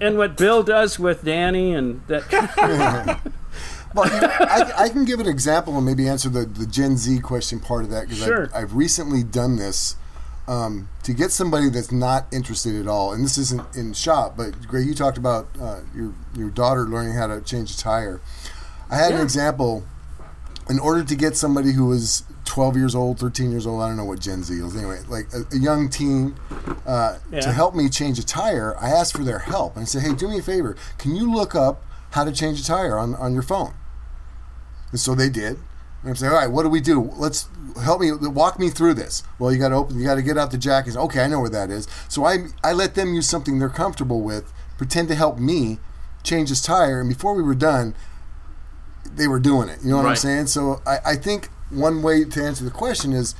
and what Bill does with Danny and that Well, I, I can give an example and maybe answer the, the Gen Z question part of that because Sure. I've, I've recently done this um, to get somebody that's not interested at all. And this isn't in shop, but Gray, you talked about uh, your your daughter learning how to change a tire. I had an example. In order to get somebody who was 12 years old, 13 years old, I don't know what Gen Z is. Anyway, like a, a young teen, uh, to help me change a tire, I asked for their help. And I said, hey, do me a favor. Can you look up how to change a tire on, on your phone? And so they did. And I'm saying, all right, what do we do? Let's help me, walk me through this. Well, you got to open, you got to get out the jack. And okay, I know where that is. So I, I let them use something they're comfortable with, pretend to help me change this tire. And before we were done, they were doing it. You know what I'm saying? So I, I think one way to answer the question is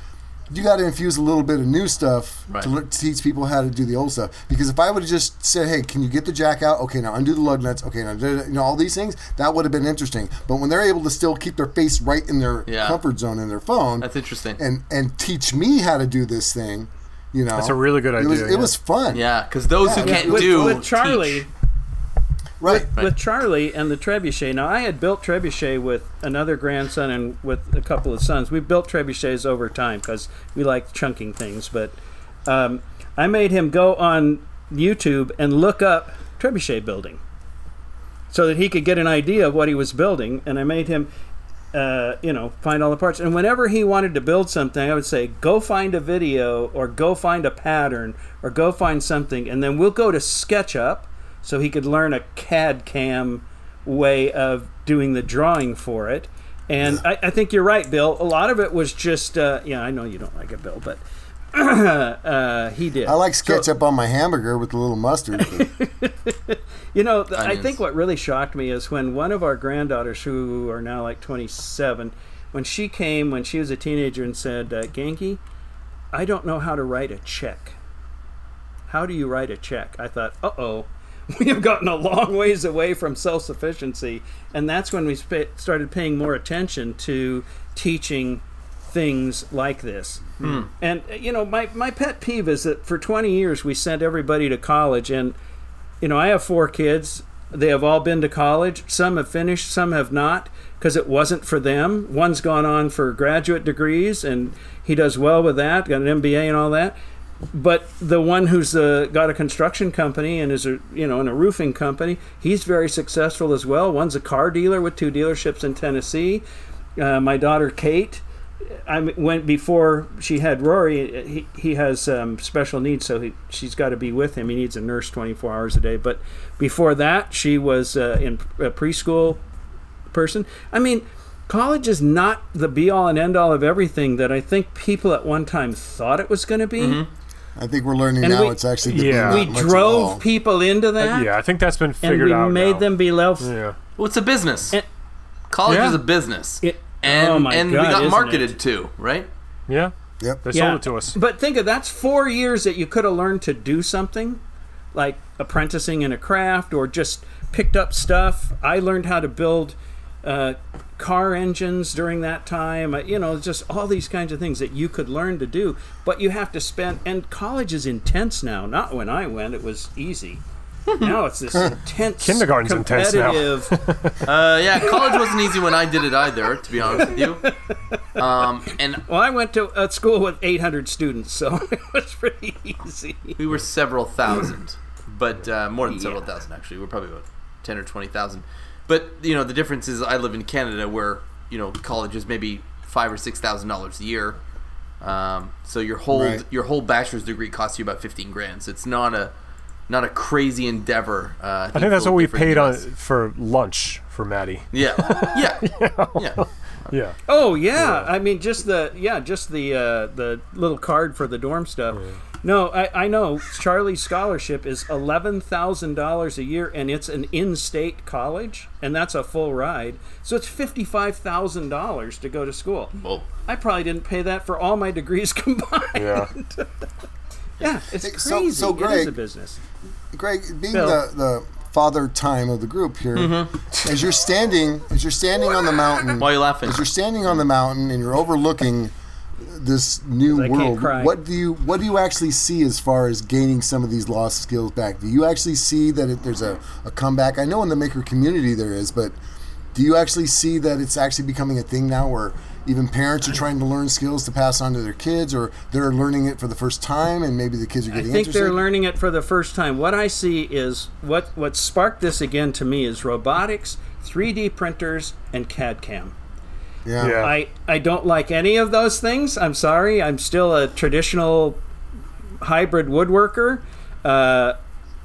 you got to infuse a little bit of new stuff Right. to, lear- to teach people how to do the old stuff. Because if I would have just said, "Hey, can you get the jack out? Okay, now undo the lug nuts. Okay, now da- da- you know all these things," that would have been interesting. But when they're able to still keep their face right in their Yeah. comfort zone in their phone, That's interesting. and and teach me how to do this thing, you know, That's a really good It was, idea, it was fun. Yeah, because those who can't with, do with Charlie. teach. Right. with Charlie and the trebuchet. Now, I had built trebuchet with another grandson and with a couple of sons. We built trebuchets over time because we like chunking things. But um, I made him go on YouTube and look up trebuchet building so that he could get an idea of what he was building. And I made him, uh, you know, find all the parts. And whenever he wanted to build something, I would say, go find a video or go find a pattern or go find something. And then we'll go to SketchUp so he could learn a CAD CAM way of doing the drawing for it. And I, I think you're right, Bill. A lot of it was just, uh, yeah, I know you don't like it, Bill, but uh, he did. I like So- on my hamburger with a little mustard. You know, th- I think what really shocked me is when one of our granddaughters, who are now like 27, when she came when she was a teenager and said, uh, Gangy, I don't know how to write a check. How do you write a check? I thought, uh oh, we have gotten a long ways away from self sufficiency. And that's when we sp- started paying more attention to teaching things like this. And, uh, you know, my, my pet peeve is that for 20 years we sent everybody to college. And, you know, I have four kids. They have all been to college. Some have finished, some have not, because it wasn't for them. One's gone on for graduate degrees, and he does well with that, got an MBA and all that. But the one who's uh, got a construction company and is, a, you know, in a roofing company, he's very successful as well. One's a car dealer with two dealerships in Tennessee. Uh, my daughter Kate, I went before she had Rory. He, he has um, special needs, so he, she's got to be with him. He needs a nurse 24 hours a day. But before that, she was uh, in a preschool person. I mean, college is not the be all and end all of everything that I think people at one time thought it was going to be. I think we're learning And now we- it's actually to be Yeah. not We much at all. drove people into that, yeah, I think that's been and figured we out. We made now. them be left. Yeah. Well, it's a business. And- College Yeah. is a business. It- and oh my and God, we got marketed it? to, right? Yeah. Yep. They sold it to us. But think of that's four years that you could have learned to do something, like apprenticing in a craft or just picked up stuff. I learned how to build uh, car engines during that time. Uh, You know, just all these kinds of things that you could learn to do. But you have to spend. And college is intense now. Not when I went; it was easy. now it's this intense Kindergarten's intense now. competitive. Uh, yeah, college wasn't easy when I did it either, to be honest with you. Um, and well, I went to a school with 800 students, so it was pretty easy. we were several thousand, but uh, more than several Yeah. thousand actually. We're probably about ten or twenty thousand. But you know, the difference is I live in Canada, where you know college is maybe five or six thousand dollars a year. Um, so your whole Right. your whole bachelor's degree costs you about fifteen grand. So it's not a not a crazy endeavor. Uh, I think that's what we different paid on for lunch for Maddie. Yeah, yeah, yeah. Yeah. Oh yeah. I mean just the yeah just the uh, the little card for the dorm stuff. No, I, I know Charlie's scholarship is eleven thousand dollars a year, and it's an in-state college, and that's a full ride. So it's fifty-five thousand dollars to go to school. Well, I probably didn't pay that for all my degrees combined. Yeah. Yeah, it's Hey, so- crazy. so it is Greg- a business. Greg, being Bill. the, the father time of the group here, Mm-hmm. as you're standing, as you're standing on the mountain, why are you laughing? as you're standing on the mountain and you're overlooking this new world, what do you what do you actually see as far as gaining some of these lost skills back? Do you actually see that it, there's a, a comeback? I know in the maker community there is, but do you actually see that it's actually becoming a thing now where even parents are trying to learn skills to pass on to their kids or they're learning it for the first time and maybe the kids are getting I think interested? they're learning it for the first time. What I see is what what sparked this again to me is robotics, 3D printers, and CAD CAM. Yeah. Yeah. I, I don't like any of those things. I'm sorry. I'm still a traditional hybrid woodworker. Uh,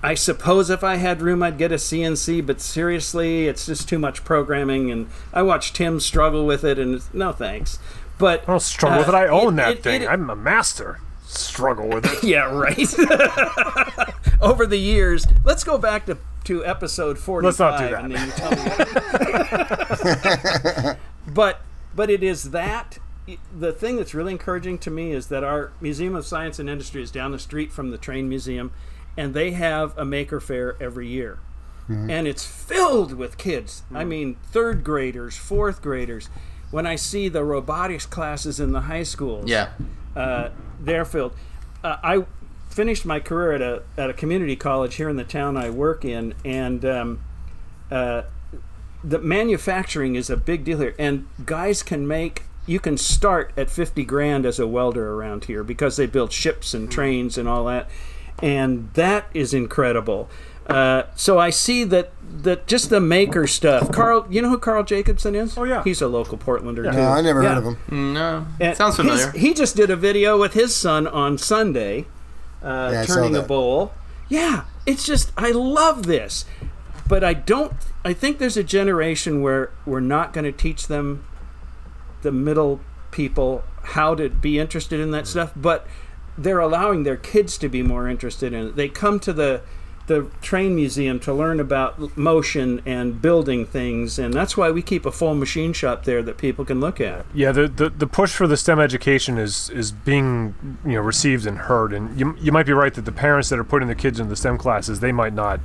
I suppose if I had room, I'd get a CNC, but seriously, it's just too much programming. And I watched Tim struggle with it, and it's, no thanks. But I don't struggle with it. uh, I own it- that it- thing. it- I'm a master. Struggle with it. yeah, right. Over the years, let's go back to, to episode 45. Let's not do that. And then you tell me. but but it is that the thing that's really encouraging to me is that our Museum of Science and Industry is down the street from the Train Museum, and they have a maker fair every year. And it's filled with kids. I mean, third graders, fourth graders. When I see the robotics classes in the high schools, yeah, uh, they're filled. Uh, I finished my career at a at a community college here in the town I work in, and um, uh, the manufacturing is a big deal here. And guys can make. You can start at fifty grand as a welder around here because they build ships and trains and all that, and that is incredible. Uh, so I see that that just the maker stuff. Carl, you know who Carl Jacobson is? Oh, yeah. he's a local Portlander too. No, I never Yeah. heard of him. no, And sounds his- familiar. he just did a video with his son on Sunday, uh, Yeah, turning a bowl. Yeah, it's just I love this, but I don't. I think there's a generation where we're not going to teach them, the middle people, how to be interested in that mm. stuff. But they're allowing their kids to be more interested in it. They come to the the train museum to learn about motion and building things and that's why we keep a full machine shop there that people can look at Yeah, the, the the push for the STEM education is is being you know received and heard, and you you might be right that the parents that are putting their kids in the STEM classes they might not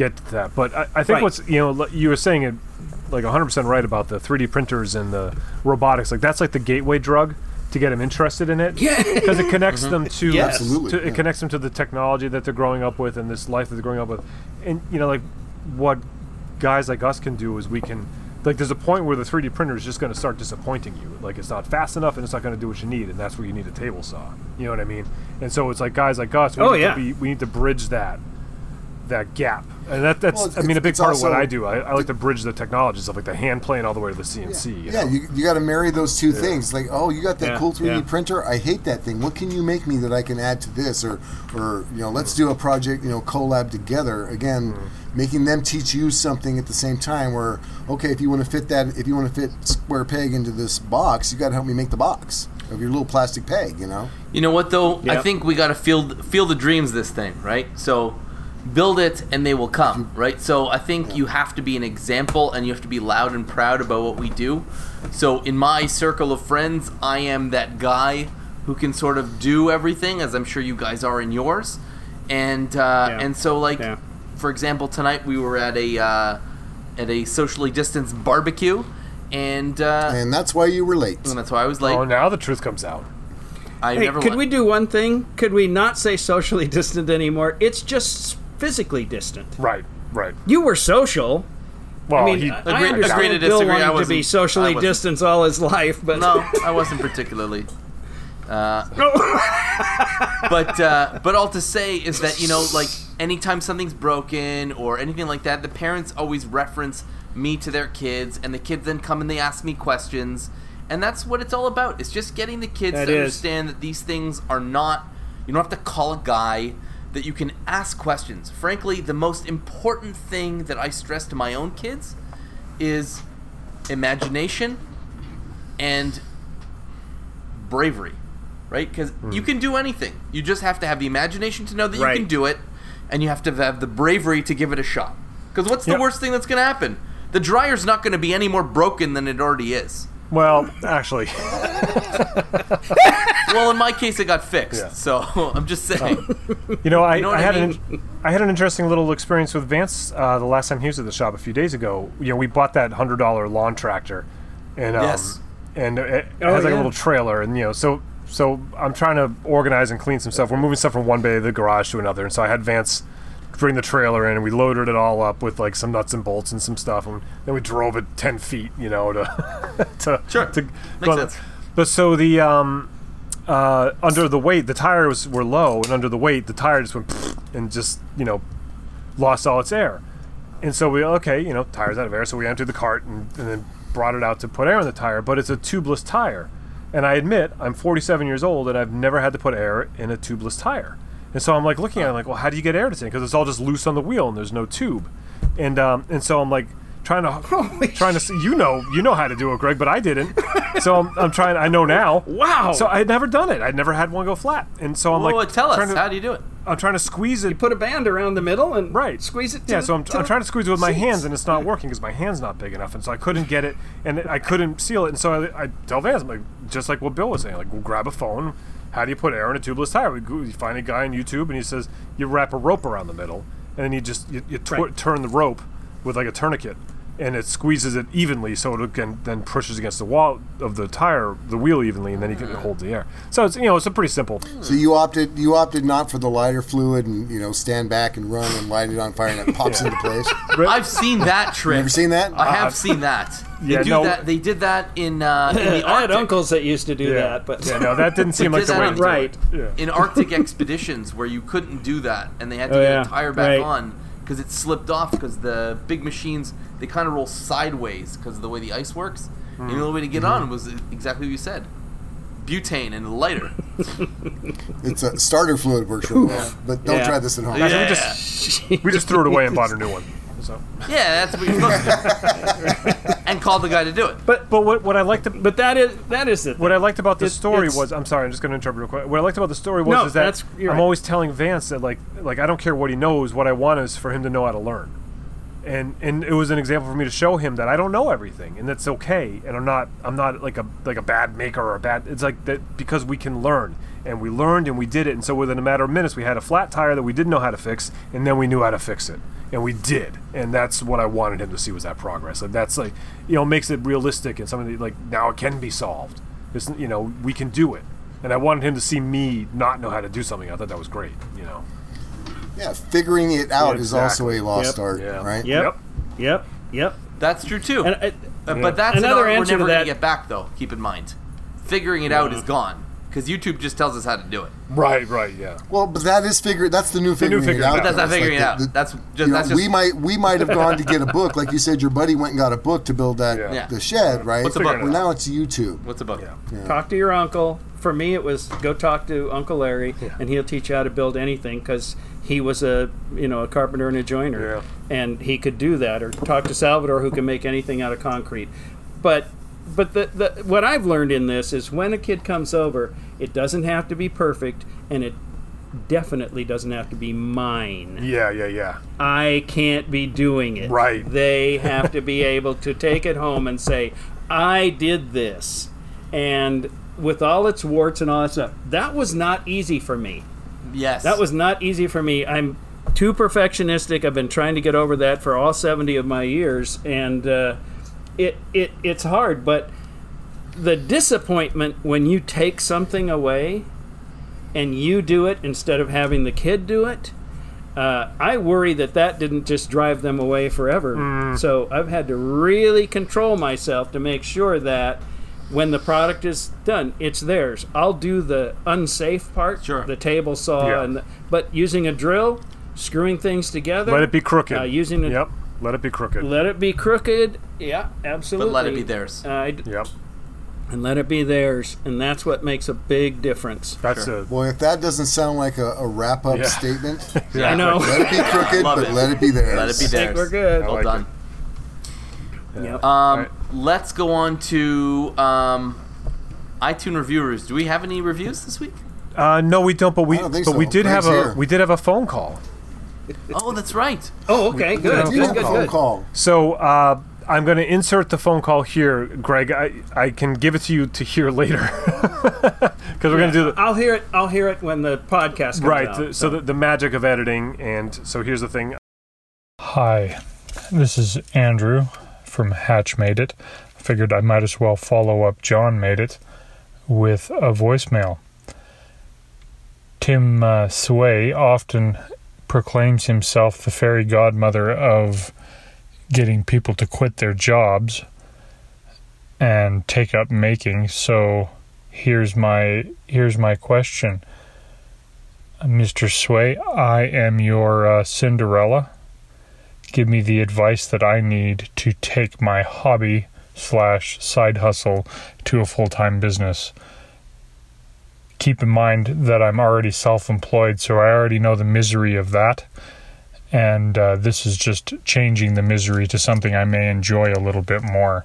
get to that, but I, I think Right. what's you know you were saying it like 100 percent right about the 3D printers and the robotics, like that's like the gateway drug to get them interested in it. Yeah. because it connects mm-hmm. them to, Yes. Absolutely, to yeah. it connects them to the technology that they're growing up with and this life that they're growing up with, and you know like what guys like us can do is we can like there's a point where the 3D printer is just going to start disappointing you. Like it's not fast enough and it's not going to do what you need, and that's where you need a table saw. You know what I mean? And so it's like guys like us. We Oh, need yeah. To be, we need to bridge that that gap, and that that's, well, I mean a big it's part of what I do. I, I like to bridge the technology stuff, like the hand plane all the way to the CNC. you Yeah, you, you got to marry those two things. Like, oh, you got that Yeah, cool 3D yeah. printer. I hate that thing. What can you make me that I can add to this? Or, or you know, let's do a project. You know, collab together. Again, mm-hmm. making them teach you something at the same time. Where, okay, if you want to fit that, if you want to fit square peg into this box, you got to help me make the box of your little plastic peg. You know. You know what though? I think we got to feel Field of Dreams this thing, right? So build it and they will come, right? So I think you have to be an example and you have to be loud and proud about what we do. So in my circle of friends, I am that guy who can sort of do everything as I'm sure you guys are in yours. And uh, Yeah. and so like Yeah. for example, tonight we were at a uh, at a socially distanced barbecue and uh, And that's why you were late. and that's why I was late. Oh, now the truth comes out. I Hey, never could went. we do one thing? Could we not say socially distant anymore? It's just physically distant. Right, right. You were social. Well, I mean, he, I Agree- agree understand to Bill disagree. I wanted to wasn't- be socially distanced all his life, but No, I wasn't particularly. Uh, but uh, but all to say is that you know like anytime something's broken or anything like that, the parents always reference me to their kids, and the kids then come and they ask me questions, and that's what it's all about. It's just getting the kids That to is. understand that these things are not. You don't have to call a guy. That you can ask questions. Frankly, the most important thing that I stress to my own kids is imagination and bravery, right? Because hmm. you can do anything. You just have to have the imagination to know that Right. you can do it, and you have to have the bravery to give it a shot. Because what's the Yep. worst thing that's going to happen? The dryer's not going to be any more broken than it already is. Well, actually, Well, in my case, it got fixed. Yeah. So I'm just saying. you know, I, You know what I I had mean? an I had an interesting little experience with Vance uh, the last time he was at the shop a few days ago. You know, we bought that hundred dollar lawn tractor, and um, Yes. and it, it Oh, has like yeah. a little trailer, and you know, so so I'm trying to organize and clean some stuff. We're moving stuff from one bay of the garage to another, and so I had Vance bring the trailer in, and we loaded it all up with like some nuts and bolts and some stuff, and then we drove it ten feet, you know, to to Sure. to Makes go sense. But so the um, uh, under the weight, the tires were low, and under the weight, the tire just went and just you know lost all its air. And so we okay, you know, tires out of air. So we emptied the cart and, and then brought it out to put air in the tire. But it's a tubeless tire, and I admit I'm 47 years old and I've never had to put air in a tubeless tire. And so I'm like looking at it like, well, how do you get air to thing? Because it's all just loose on the wheel and there's no tube. And um, and so I'm like trying to trying to see, you know you know how to do it, Greg, but I didn't. so I'm, I'm trying. I know now. Wow. So I had never done it. I'd never had one go flat, and so I'm well, like, tell us. to- How do you do it? I'm trying to squeeze it. You put a band around the middle and Right. squeeze it. To Yeah, the- so I'm, I'm trying to squeeze it with my seats. hands, and it's not working because my hand's not big enough, and so I couldn't get it, and I couldn't seal it, and so I, I tell Vance, I'm like, just like what Bill was saying, like, we'll grab a phone. How do you put air in a tubeless tire? We go, you find a guy on YouTube, and he says you wrap a rope around the middle, and then you just you, you tw- Right. turn the rope with like a tourniquet, and it squeezes it evenly, so it again then pushes against the wall of the tire, the wheel evenly, and then you can hold the air. So it's you know it's a pretty simple. So you opted you opted not for the lighter fluid and you know stand back and run and light it on fire and it pops into place. I've seen that trick. Never seen that? I have seen that. They Yeah, do no. that. They did that in uh, in the I had uncles that used to do Yeah, that, but yeah, no, that didn't seem like did the that way to do Right. it. Yeah. in Arctic expeditions where you couldn't do that, and they had to Oh, get yeah. a tire back Right. on because it slipped off because the big machines they kind of roll sideways because of the way the ice works. And the only way to get mm-hmm. on was exactly what you said: butane and lighter. It's a starter fluid works really well, but don't Yeah. try this at home. Actually, we just we just threw it away and bought a new one. So, Yeah, that's what you're supposed to do. and called the guy to do it. but but what what I liked ab- but that is that is it. what I liked about the It- story it's- was I'm sorry I'm just going to interrupt real quick. What I liked about the story was No, is that that's- I'm right. always telling Vance that like like I don't care what he knows. What I want is for him to know how to learn. And and it was an example for me to show him that I don't know everything and that's okay. And I'm not I'm not like a like a bad maker or a bad. It's like that because we can learn and we learned and we did it. And so within a matter of minutes we had a flat tire that we didn't know how to fix and then we knew how to fix it and we did. And that's what I wanted him to see was that progress. And that's like you know makes it realistic and something that, like now it can be solved. It's, you know we can do it. And I wanted him to see me not know how to do something. I thought that was great. You know. Yeah, figuring it out is also a lost Yep. art, Yeah. right? Yep. Yep. Yep. Yep. That's true too. And uh, Uh, but that's Another another we're answer to never that- gonna get back though. Keep in mind, figuring it out is gone because YouTube just tells us how to do it. Right. Right. Yeah. Well, but that is figure. That's the new figuring, figuring it out. it out. But that's not though. It's figuring it out. the- the- That's just you know, that's just we might we might have gone to get a book, like you said. Your buddy went and got a book to build that Yeah. Yeah. the shed, right? What's the book? Well, now it's YouTube. what's the book? Yeah. talk to your uncle. For me, it was go talk to Uncle Larry, and he'll teach you how to build anything because he was a you know a carpenter and a joiner, and he could do that. Or talk to Salvador, who can make anything out of concrete. But but the, the what I've learned in this is when a kid comes over, it doesn't have to be perfect, and it definitely doesn't have to be mine. Yeah. Yeah. Yeah. I can't be doing it. Right. They have to be able to take it home and say, I did this. And with all its warts and all that stuff, that was not easy for me. Yes. That was not easy for me. I'm too perfectionistic. I've been trying to get over that for all 70 of my years. And uh, it, it, it's hard. But the disappointment when you take something away and you do it instead of having the kid do it, uh, I worry that that didn't just drive them away forever. So I've had to really control myself to make sure that when the product is done, it's theirs. I'll do the unsafe part, Sure. the table saw, Yeah. and the, but using a drill, screwing things together. Let it be crooked. Uh, using a, Yep. Let it be crooked. Let it be crooked. Yeah, absolutely. But let it be theirs. Uh, yep. and let it be theirs, and that's what makes a big difference. That's Sure. a Boy, if that doesn't sound like a, a wrap up Yeah. statement, I know. let it be crooked, but it. let it be theirs. Let it be I theirs. think we're good. Well like done. Yep. Um, Alright. let's go on to um, iTunes reviewers. Do we have any reviews this week? Uh, no, we don't. But we don't think but we did Greg's have a here. we did have a phone call. Oh, that's right. oh, okay, good, Do good, good, phone call? So uh, I'm going to insert the phone call here, Greg. I I can give it to you to hear later because we're going to do the I'll hear it. I'll hear it when the podcast comes right. out, th- so the, the magic of editing, and so here's the thing. Hi, this is Andrew from Hatch Made It. I figured I might as well follow up John Made It with a voicemail. Tim uh, Sway often proclaims himself the fairy godmother of getting people to quit their jobs and take up making. So here's my here's my question. Mr. Sway, I am your uh, Cinderella give me the advice that I need to take my hobby slash side hustle to a full time business. Keep in mind that I'm already self employed, so I already know the misery of that. And uh, this is just changing the misery to something I may enjoy a little bit more.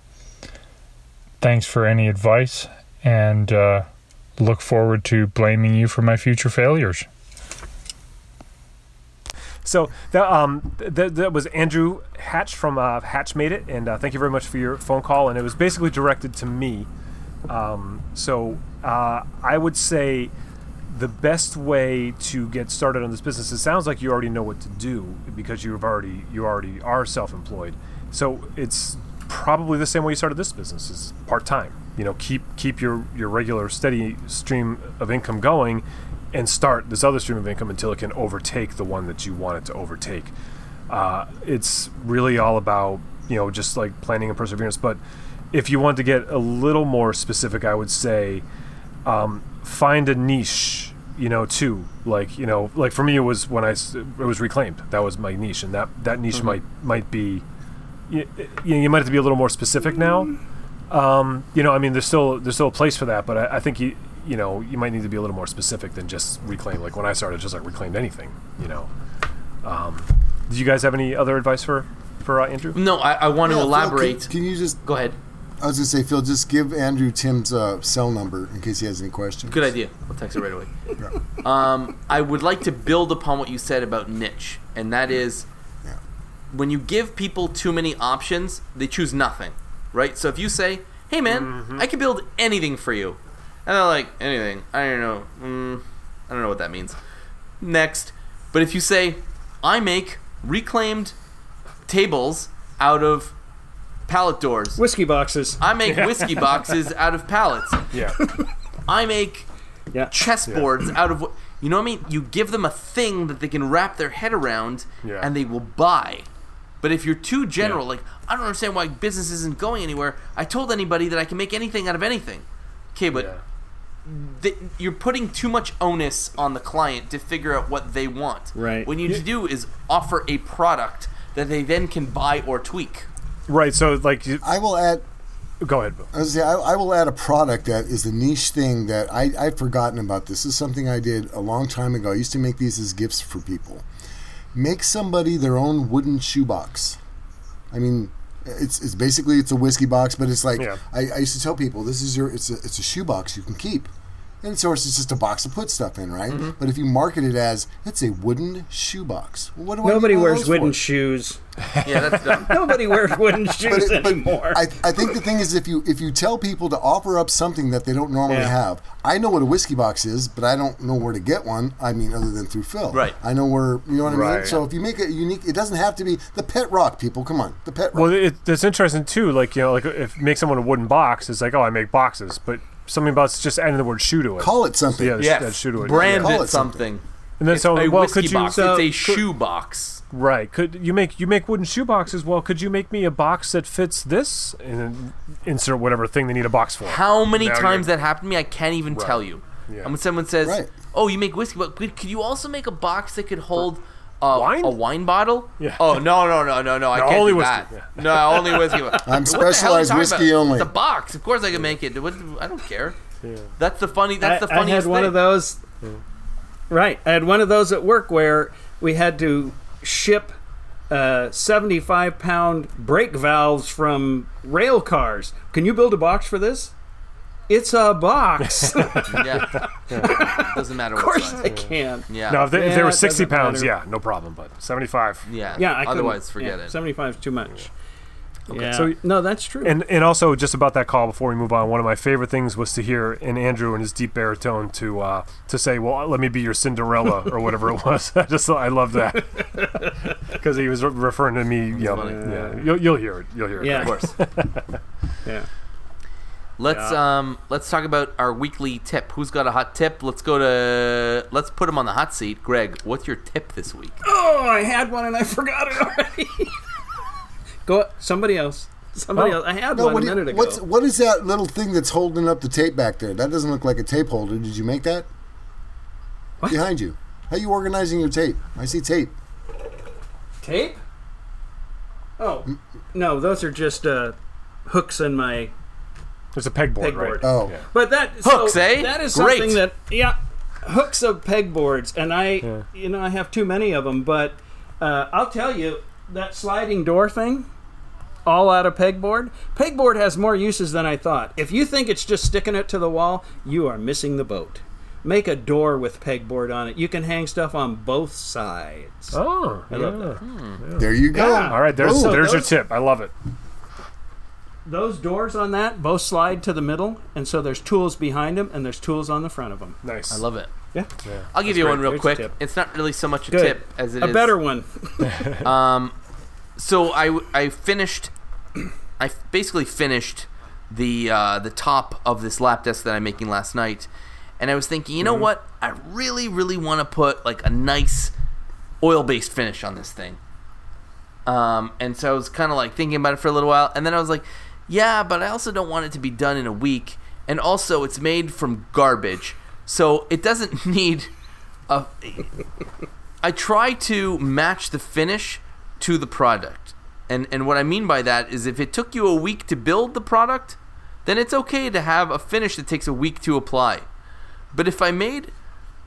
Thanks for any advice, and uh, look forward to blaming you for my future failures. So that um that, that was Andrew Hatch from uh, Hatch Made It, and uh, thank you very much for your phone call. And it was basically directed to me. Um, so uh, I would say the best way to get started on this business. It sounds like you already know what to do because you've already you already are self-employed. So it's probably the same way you started this business is part time. You know, keep keep your your regular steady stream of income going, and start this other stream of income until it can overtake the one that you want it to overtake. Uh, it's really all about you know just like planning and perseverance. But if you want to get a little more specific, I would say um, find a niche. You know, too. Like you know, like for me, it was when I s- it was reclaimed. That was my niche, and that that niche might might be. You, you, you might have to be a little more specific now. Um, you know, I mean, there's still there's still a place for that, but I, I think you you know you might need to be a little more specific than just reclaim. Like when I started, just like reclaimed anything. You know. Um, do you guys have any other advice for for uh, Andrew? No, I, I want Yeah, to Phil, elaborate. Can, can you just? Go ahead. I was gonna say, Phil, just give Andrew Tim's uh, cell number in case he has any questions. Good idea. I'll text it right away. Um, I would like to build upon what you said about niche, and that is Yeah. when you give people too many options, they choose nothing, right? So if you say, "Hey, man, I can build anything for you," and they're like, "Anything? I don't know. Mm, I don't know what that means." Next, but if you say, "I make reclaimed tables out of pallet doors," Whiskey boxes. I make whiskey boxes out of pallets. Yeah. I make Yeah. chessboards out of what you know what I mean? You give them a thing that they can wrap their head around Yeah. and they will buy. But if you're too general, like I don't understand why business isn't going anywhere. I told anybody that I can make anything out of anything. Okay, but yeah. th- you're putting too much onus on the client to figure out what they want. Right. What you need to do is offer a product that they then can buy or tweak. Right. So like, you, I will add. go ahead. Bill. I, was gonna say, I, I will add a product that is a niche thing that I, I'd forgotten about. This is something I did a long time ago. I used to make these as gifts for people. Make somebody their own wooden shoebox. I mean, it's it's basically it's a whiskey box, but it's like Yeah. I, I used to tell people this is your it's a it's a shoebox you can keep. And of course, it's just a box to put stuff in, right? Mm-hmm. But if you market it as it's a wooden shoebox, well, what do I Nobody need one of wears wooden for? shoes. Yeah, that's dumb. Nobody wears wooden shoes it- but anymore. I, I think the thing is if you if you tell people to offer up something that they don't normally Yeah. have. I know what a whiskey box is, but I don't know where to get one. I mean, other than through Phil. Right. I know where you know what I mean. So if you make it unique, it doesn't have to be the pet rock. People, come on, the pet rock. Well, it, it's interesting too. Like you know, like if make someone a wooden box, it's like, oh, I make boxes, but something about just adding the word shoe to it. Call it something. yeah, Yes. that shoe to it. Brand Call it it something. something. And then It's so, a well, could you? box. so- it's a uh, shoe box. Right. Could you make you make wooden shoe boxes? Well, could you make me a box that fits this? And then insert whatever thing they need a box for. How many Now times that happened to me, I can't even tell you. Yeah. And when someone says, Right. "Oh, you make whiskey," but could could you also make a box that could hold a Wine? a wine bottle. Yeah. Oh no no no no no! I No, can't only do whiskey, that. No, only whiskey. I'm What the hell are you specialized whiskey about? only. It's a box. Of course I can make it. What, I don't care. That's the funny. That's I, the I funniest had one thing. of those. Right, I had one of those at work where we had to ship uh, 75 pound brake valves from rail cars. Can you build a box for this? It's a box. of yeah. Doesn't matter what course size. I can. Yeah. Now, if they, if Yeah, they were 60 pounds, matter. yeah, no problem. But 75. yeah. Yeah, I couldn't- Otherwise, forget yeah, it. 75 is too much. Yeah. So- no, that's true. And and also just about that call before we move on, one of my favorite things was to hear in Andrew in his deep baritone to uh, to say, "Well, let me be your Cinderella" or whatever it was. I just I love that because he was re- referring to me. You know, funny. yeah, you'll, you'll hear it. You'll hear it. Yeah. Of course. yeah. Let's um let's talk about our weekly tip. Who's got a hot tip? Let's go to let's put him on the hot seat. Greg, what's your tip this week? Oh, I had one and I forgot it already. Go, somebody else. Somebody Oh. else. I had No, one what, a do you- minute ago. what's what is that little thing that's holding up the tape back there? That doesn't look like a tape holder. Did you make that? What? Behind you. How you organizing your tape? I see tape. Tape? Oh, no, those are just uh, hooks in my. There's a pegboard, Pegboard. right? Oh. Yeah. But that Hooks, so eh? That is Great. something that yeah, hooks of pegboards, and I Yeah. you know I have too many of them. But uh, I'll tell you that sliding door thing, all out of pegboard. Pegboard has more uses than I thought. If you think it's just sticking it to the wall, you are missing the boat. Make a door with pegboard on it. You can hang stuff on both sides. Oh, I love yeah. that. There you go. Yeah. All right, there's Ooh. there's your tip. I love it. Those doors on that both slide to the middle, and so there's tools behind them and there's tools on the front of them. Nice. I love it. Yeah, I'll give That's you great. one real There's a quick. tip. It's not really so much a Good. tip as it is a better one. Um, so I I finished, I basically finished the uh, the top of this lap desk that I'm making last night, and I was thinking, you know what? I really really want to put like a nice oil based finish on this thing. Um, and so I was kind of like thinking about it for a little while, and then I was like, yeah, but I also don't want it to be done in a week, and also it's made from garbage, so it doesn't need a. I try to match the finish to the product. And and what I mean by that is if it took you a week to build the product, then it's okay to have a finish that takes a week to apply. But if I made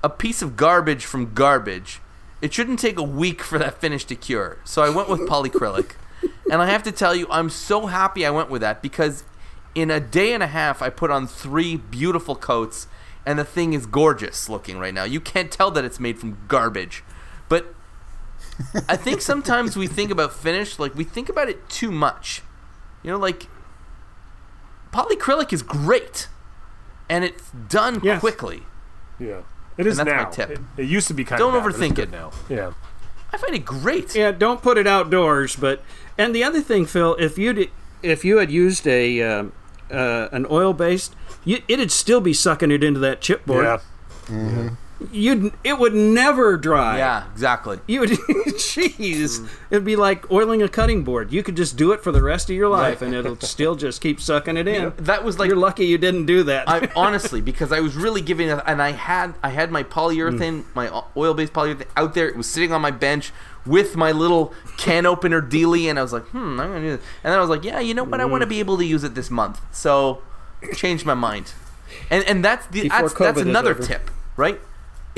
a piece of garbage from garbage, it shouldn't take a week for that finish to cure. So I went with polycrylic. And I have to tell you, I'm so happy I went with that because in a day and a half, I put on three beautiful coats, and the thing is gorgeous looking right now. You can't tell that it's made from garbage. But I think sometimes we think about finish, like we think about it too much. You know, like polycrylic is great, and it's done Yes. quickly. Yeah. It is that's my tip. It, it used to be kind of Don't of bad, but overthink it. now. Yeah. I find it great. Yeah, don't put it outdoors. But and the other thing, Phil, if you if you had used a um uh, an oil based, you, it'd still be sucking it into that chipboard. Yeah. You'd it would never dry. Yeah, exactly. You would, jeez, it'd be like oiling a cutting board. You could just do it for the rest of your life, Right. and it'll still just keep sucking it in. That was like You're lucky you didn't do that. I honestly because I was really giving it, and I had I had my polyurethane, my oil based polyurethane out there. It was sitting on my bench with my little can opener dealie, and I was like, hmm, I'm gonna do this. And then I was like, yeah, you know what? I want to be able to use it this month, so changed my mind. And and that's the Before that's, that's COVID another tip, right?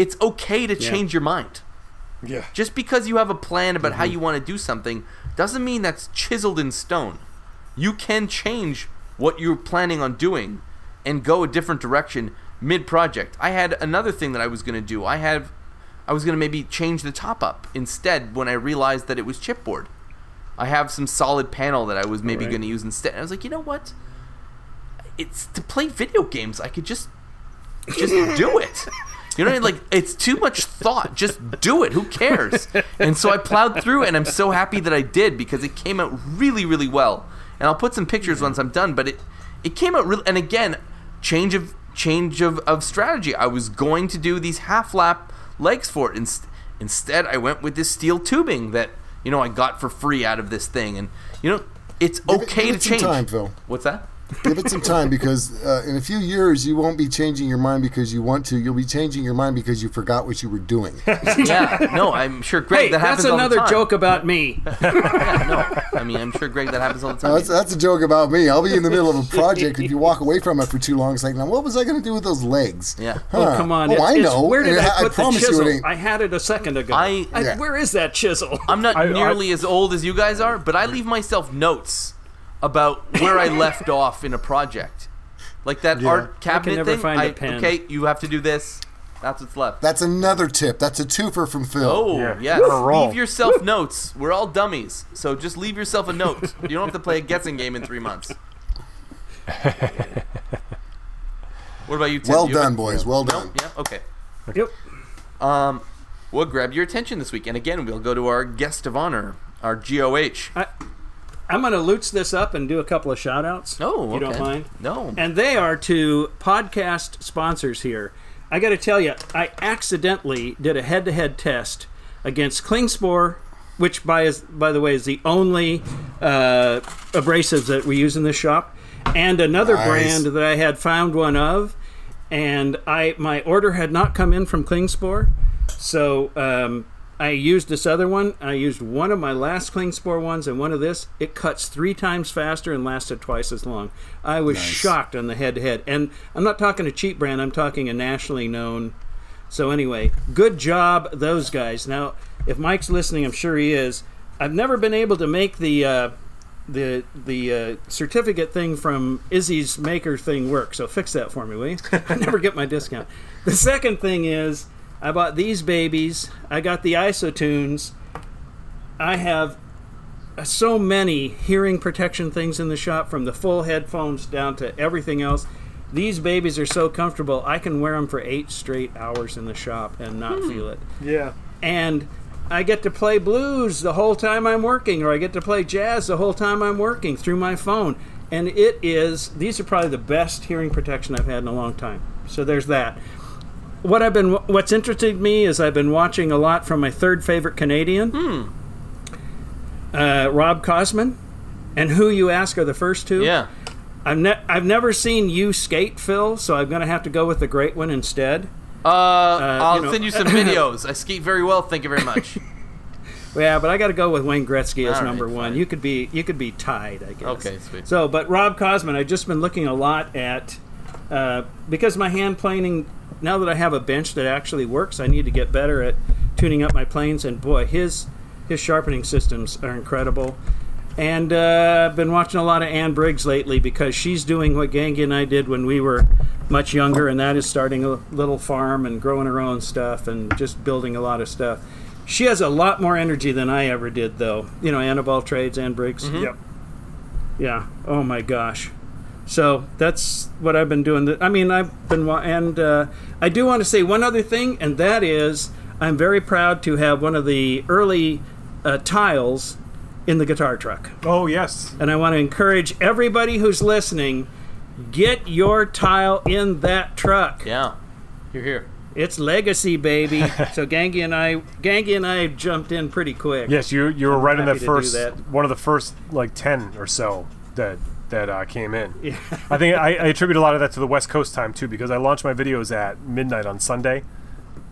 It's okay to change your mind. Yeah. Just because you have a plan about Mm-hmm. how you want to do something doesn't mean that's chiseled in stone. You can change what you're planning on doing and go a different direction mid project. I had another thing that I was going to do. I have I was going to maybe change the top up instead when I realized that it was chipboard. I have some solid panel that I was maybe Right. going to use instead. I was like, "You know what? It's to play video games. I could just just do it. You know, what I mean? like it's too much thought. Just do it. Who cares? And so I plowed through, and I'm so happy that I did because it came out really, really well. And I'll put some pictures once I'm done. But it it came out really. And again, change of change of, of strategy. I was going to do these half lap legs for it. Inst- instead, I went with this steel tubing that you know I got for free out of this thing. And you know, it's it- okay to it some change. time, Phil. What's that? Give it some time because uh, in a few years you won't be changing your mind because you want to. You'll be changing your mind because you forgot what you were doing. yeah, no, I'm sure Greg Hey, that happens that's all the another time. joke about me. Yeah, no, I mean I'm sure Greg that happens all the time. Now, that's, that's a joke about me. I'll be in the middle of a project. If you walk away from it for too long, it's like, now what was I going to do with those legs? Yeah. Oh, come on. Oh, It's- I know. Where did And I put the promise chisel? you it ain't. I had it a second ago. I- Yeah. Where is that chisel? I'm not I- I- nearly as old as you guys are, but I leave myself notes about where I left off in a project. Like that art cabinet never thing. find a I- pen. Okay, you have to do this. That's what's left. That's another tip. That's a twofer from Phil. Oh, Yeah. yes. On a roll. Leave yourself notes. We're all dummies. So just leave yourself a note. You don't have to play a guessing game in three months. what about you, Tim? Well You done, boys. Well No? done. Yeah, okay. Yep. Um, what grabbed your attention this week? And again, we'll go to our guest of honor, our GOH. I'm going to loots this up and do a couple of shout outs. Oh, You don't mind? No. And they are to podcast sponsors here. I got to tell you, I accidentally did a head to head test against Klingspor, which, by, is, by the way, is the only uh, abrasives that we use in this shop, and another Nice. brand that I had found one of. And I my order had not come in from Klingspor, so um, I used this other one. I used one of my last Klingspor ones and one of this. It cuts three times faster and lasted twice as long. I was shocked on the head to head. And I'm not talking a cheap brand, I'm talking a nationally known. So, anyway, good job, those guys. Now, if Mike's listening, I'm sure he is. I've never been able to make the. Uh, the the uh, certificate thing from Izzy's maker thing work. So fix that for me, will you? I never get my discount. The second thing is I bought these babies. I got the ISOtunes. I have uh, so many hearing protection things in the shop from the full headphones down to everything else. These babies are so comfortable. I can wear them for eight straight hours in the shop and not feel it Yeah. and I get to play blues the whole time I'm working, or I get to play jazz the whole time I'm working through my phone. And it is, these are probably the best hearing protection I've had in a long time. So there's that. What I've been, what's interested me is I've been watching a lot from my third favorite Canadian, uh, Rob Cosman, and who you ask are the first two. yeah. I've, ne- I've never seen you skate, Phil, so I'm going to have to go with the great one instead. Uh, I'll you know- send you some videos. I skate very well. Thank you very much. Yeah, but I got to go with Wayne Gretzky as All right, number one. fine. You could be you could be tied, I guess. Okay, sweet. So, but Rob Cosman, I've just been looking a lot at uh, because my hand planing. Now that I have a bench that actually works, I need to get better at tuning up my planes. And boy, his his sharpening systems are incredible. And uh, I've been watching a lot of Anne Briggs lately because she's doing what Gangy and I did when we were much younger, and that is starting a little farm and growing her own stuff and just building a lot of stuff. She has a lot more energy than I ever did, though. You know, Anne of All Trades, Anne Briggs. Yep. Yeah. Oh my gosh. So that's what I've been doing. I mean, I've been and uh, I do want to say one other thing, and that is I'm very proud to have one of the early uh, tiles in the guitar truck, Oh yes. and I want to encourage everybody who's listening, get your tile in that truck. yeah. You're here. It's legacy, baby. so Gangy and I, Gangy and I jumped in pretty quick. Yes, you you were right in happy that to first that. one of the first like ten or so that that uh, came in. Yeah. I think I, I attribute a lot of that to the West Coast time too because I launched my videos at midnight on Sunday.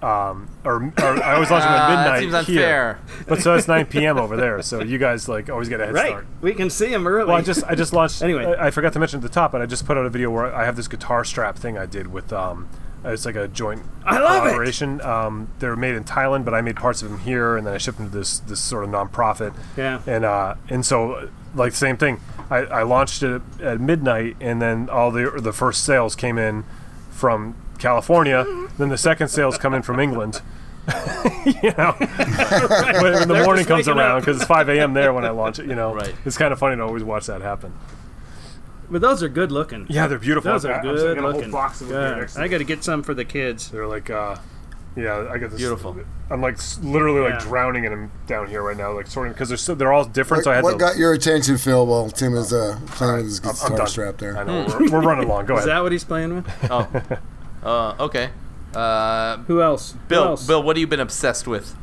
Um, or, or I always launch them at Uh, midnight that seems here, unfair. but so it's 9 p.m. over there. So you guys like always get a head Right. start. We can see them early. Well, I just I just launched. Anyway. I, I forgot to mention at the top, but I just put out a video where I have this guitar strap thing I did with um, it's like a joint I love it. collaboration. Um, they're made in Thailand, but I made parts of them here, and then I shipped them to this this sort of nonprofit. Yeah. And uh, and so like same thing. I, I launched it at midnight, and then all the the first sales came in from California. then the second sales come in from England. you know, when, when the They're morning comes around because it's 5 a.m. there when I launch it. You know, Right. It's kind of funny to always watch that happen. But those are good looking. Yeah, they're beautiful. Those are I- I'm good whole looking. box of them here God, next to I got to get some for the kids. They're like, uh, yeah, I got this. Beautiful. I'm like s- literally like Yeah. drowning in them down here right now, like sorting because they're so, they're all different. What, so I had what to. got your attention, Phil? While Tim is uh, playing with his I'm, I'm guitar done. strap there. I know we're, we're running long. Go ahead. Is that what he's playing with? Oh. Uh, okay. Uh, Who else? Who Bill, else? Bill, what have you been obsessed with?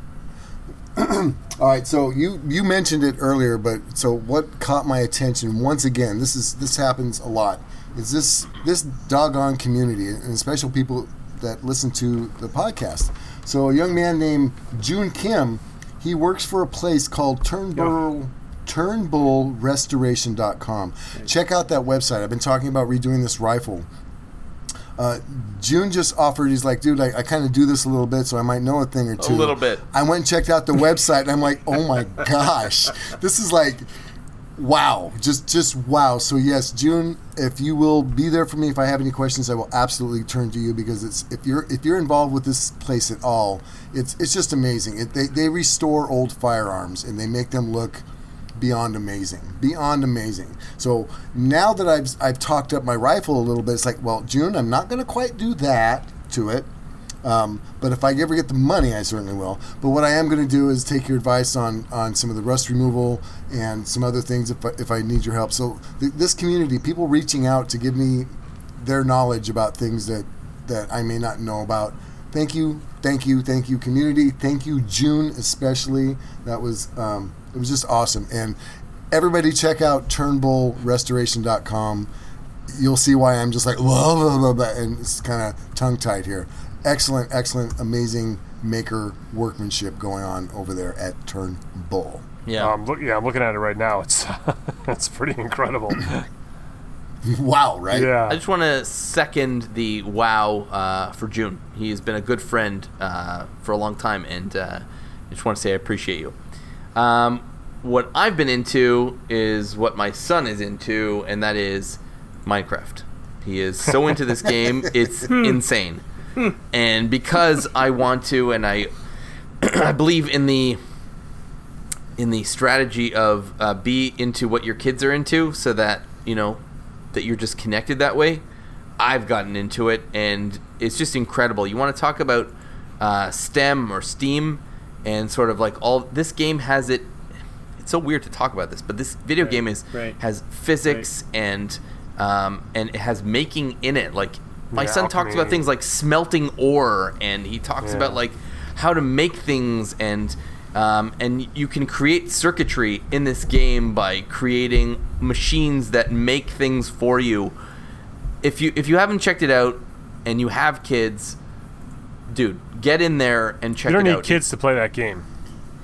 All right, so you you mentioned it earlier, but so what caught my attention once again? This is this happens a lot. is this this doggone community and especially people that listen to the podcast. So a young man named June Kim, he works for a place called Turnbull turnbullrestoration.com. Check out that website. I've been talking about redoing this rifle. Uh, June just offered. He's like, dude, I, I kind of do this a little bit, so I might know a thing or two. A little bit. I went and checked out the website, and I'm like, oh my gosh, this is like, wow, just just wow. So yes, June, if you will be there for me, if I have any questions, I will absolutely turn to you because it's if you're if you're involved with this place at all, it's it's just amazing. It, they they restore old firearms and they make them look beyond amazing, beyond amazing. So now that I've I've talked up my rifle a little bit, it's like, well, June, I'm not going to quite do that to it. Um, but if I ever get the money, I certainly will. But what I am going to do is take your advice on, on some of the rust removal and some other things if I, if I need your help. So th- this community, people reaching out to give me their knowledge about things that, that I may not know about. Thank you, thank you, thank you, community. Thank you, June, especially. That was um, it was just awesome. And everybody, check out TurnbullRestoration.com. You'll see why I'm just like blah blah blah, blah and it's kind of tongue tied here. Excellent, excellent, amazing maker workmanship going on over there at Turnbull. Yeah. Um, look, yeah, I'm looking at it right now. It's it's pretty incredible. wow, right? Yeah. I just want to second the wow uh, for June. He's been a good friend uh, for a long time, and uh, I just want to say I appreciate you. Um, what I've been into is what my son is into, and that is Minecraft. He is so into this game, it's insane. And because I want to, and I, I believe in the in the strategy of uh, be into what your kids are into, so that you know that you're just connected that way. I've gotten into it, and it's just incredible. You want to talk about uh, STEM or STEAM, and sort of like all this game has it. It's so weird to talk about this, but this video Right, game is right. has physics and um, and it has making in it. Like my Yeah, son talks about things like smelting ore, and he talks Yeah. about like how to make things and um, and you can create circuitry in this game by creating machines that make things for you. If you if you haven't checked it out and you have kids, dude, get in there and check it out. You don't need out. kids to play that game.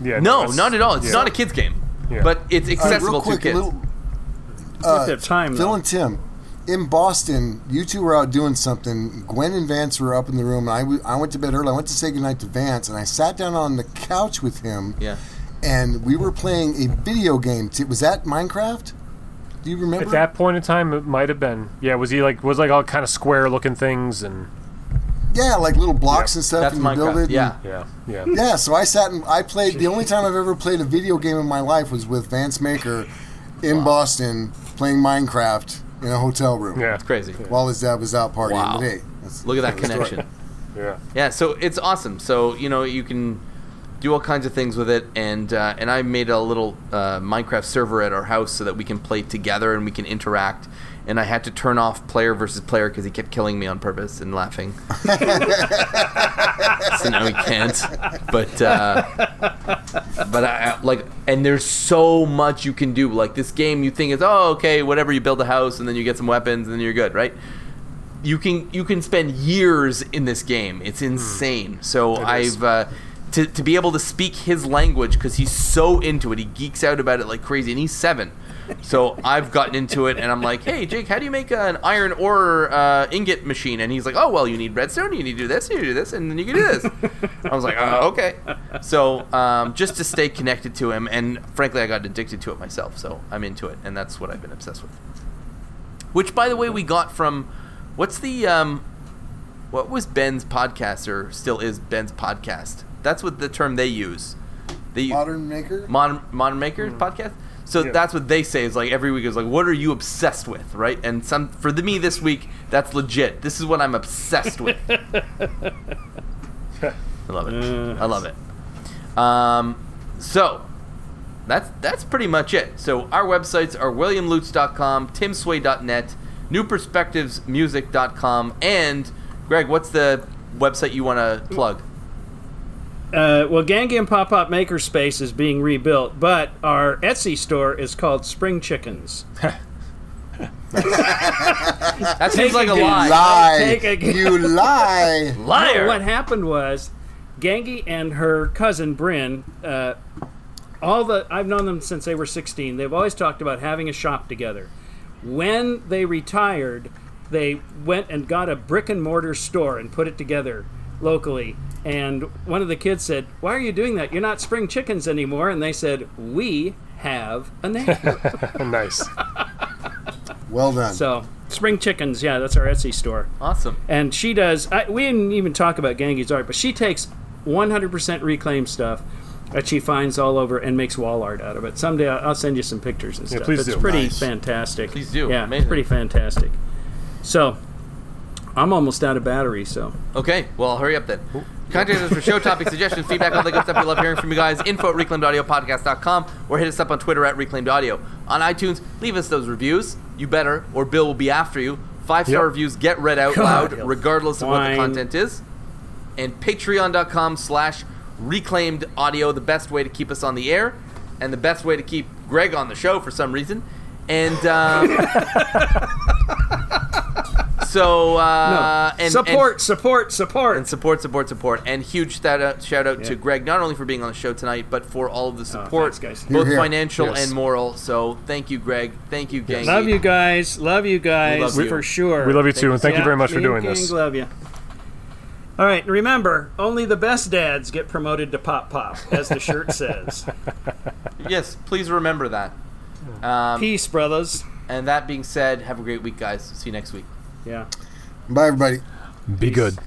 Yeah. no, not at all. It's yeah. not a kids game, Yeah. but it's Uh, accessible real quick, to kids. little, At the time, Phil though. and Tim, in Boston, you two were out doing something. Gwen and Vance were up in the room. And I, w- I went to bed early. I went to say goodnight to Vance, and I sat down on the couch with him. yeah. And we were playing a video game. T- was that Minecraft? Do you remember? At that point in time, it might have been. Yeah. Was he like was like all kind of square looking things and yeah, like little blocks Yeah. and stuff, That's and you build it. Yeah. yeah yeah. Yeah, so I sat and I played. The only time I've ever played a video game in my life was with Vance Maker in Boston playing Minecraft in a hotel room Yeah. It's crazy. while his dad was out partying. Wow. But hey, that's Look at that connection. Yeah. Yeah, so it's awesome. So you know you can do all kinds of things with it, and uh, and I made a little uh, Minecraft server at our house so that we can play together and we can interact. And I had to turn off player versus player because he kept killing me on purpose and laughing. so now he can't. But uh, but I, like, and there's so much you can do. Like this game, you think is oh okay, whatever. You build a house and then you get some weapons and then you're good, right? you can you can spend years in this game. It's insane. So Hmm. It. I've uh, to to be able to speak his language because he's so into it. He geeks out about it like crazy, and he's seven. So I've gotten into it, and I'm like, "Hey, Jake, how do you make an iron ore uh, ingot machine?" And he's like, "Oh, well, you need redstone. You need to do this. You need to do this, and then you can do this." I was like, uh, "Okay." So um, just to stay connected to him, and frankly, I got addicted to it myself. So I'm into it, and that's what I've been obsessed with. Which, by the way, we got from what's the um, what was Ben's podcast or still is Ben's podcast? That's what the term they use. They Modern Maker. modern modern makers podcast. So Yeah. that's what they say is like every week is like, what are you obsessed with, right? And some for the, me this week, that's legit. This is what I'm obsessed with. I love it. I love it. Um, so that's that's pretty much it. So our websites are williamlutz.com, timsway.net, newperspectivesmusic.com, and Greg, what's the website you want to plug? Uh, well, Gangian Pop Up Makerspace is being rebuilt, but our Etsy store is called Spring Chickens. That seems like a a lie. Lie. Take a. You lie. Liar. No, what happened was Gangy and her cousin Bryn, uh, all the I've known them since they were 16. They've always talked about having a shop together. When they retired, they went and got a brick and mortar store and put it together locally. And one of the kids said, "Why are you doing that? You're not Spring Chickens anymore." And they said, "We have a name." nice. Well done. so Spring Chickens, yeah, that's our Etsy store. Awesome. and she does. I, we didn't even talk about Gangy's art, but she takes 100% reclaimed stuff that she finds all over and makes wall art out of it. Someday I'll, I'll send you some pictures and stuff. Yeah, stuff. please it's do. pretty Nice. fantastic. Please do. Yeah, Amazing. it's pretty fantastic. So I'm almost out of battery, so Okay, well, hurry up then. Contact us for show topic suggestions, feedback, all the good stuff. We love hearing from you guys. Info at reclaimedaudiopodcast.com or hit us up on Twitter at reclaimedaudio. On iTunes, leave us those reviews. You better, or Bill will be after you. Five star Yep. reviews get read out God, loud, regardless of what the content is. And patreon.com slash reclaimed audio, the best way to keep us on the air, and the best way to keep Greg on the show for some reason. And um, so, uh, no. and, support, and, support, support. and support, support, support, and huge shout out, shout out to Greg not only for being on the show tonight, but for all of the support, thanks, guys. both Here, here. financial Yes. and moral. So thank you, Greg. Thank you, gang. love you guys. Love you guys love you. for sure. We love you too, and thank you very much for doing and this. Gang love you. All right, remember, only the best dads get promoted to pop pop, as the shirt says. Yes, please remember that. Um, Peace, brothers. and that being said, have a great week, guys. See you next week. Yeah. Bye, everybody. Be good.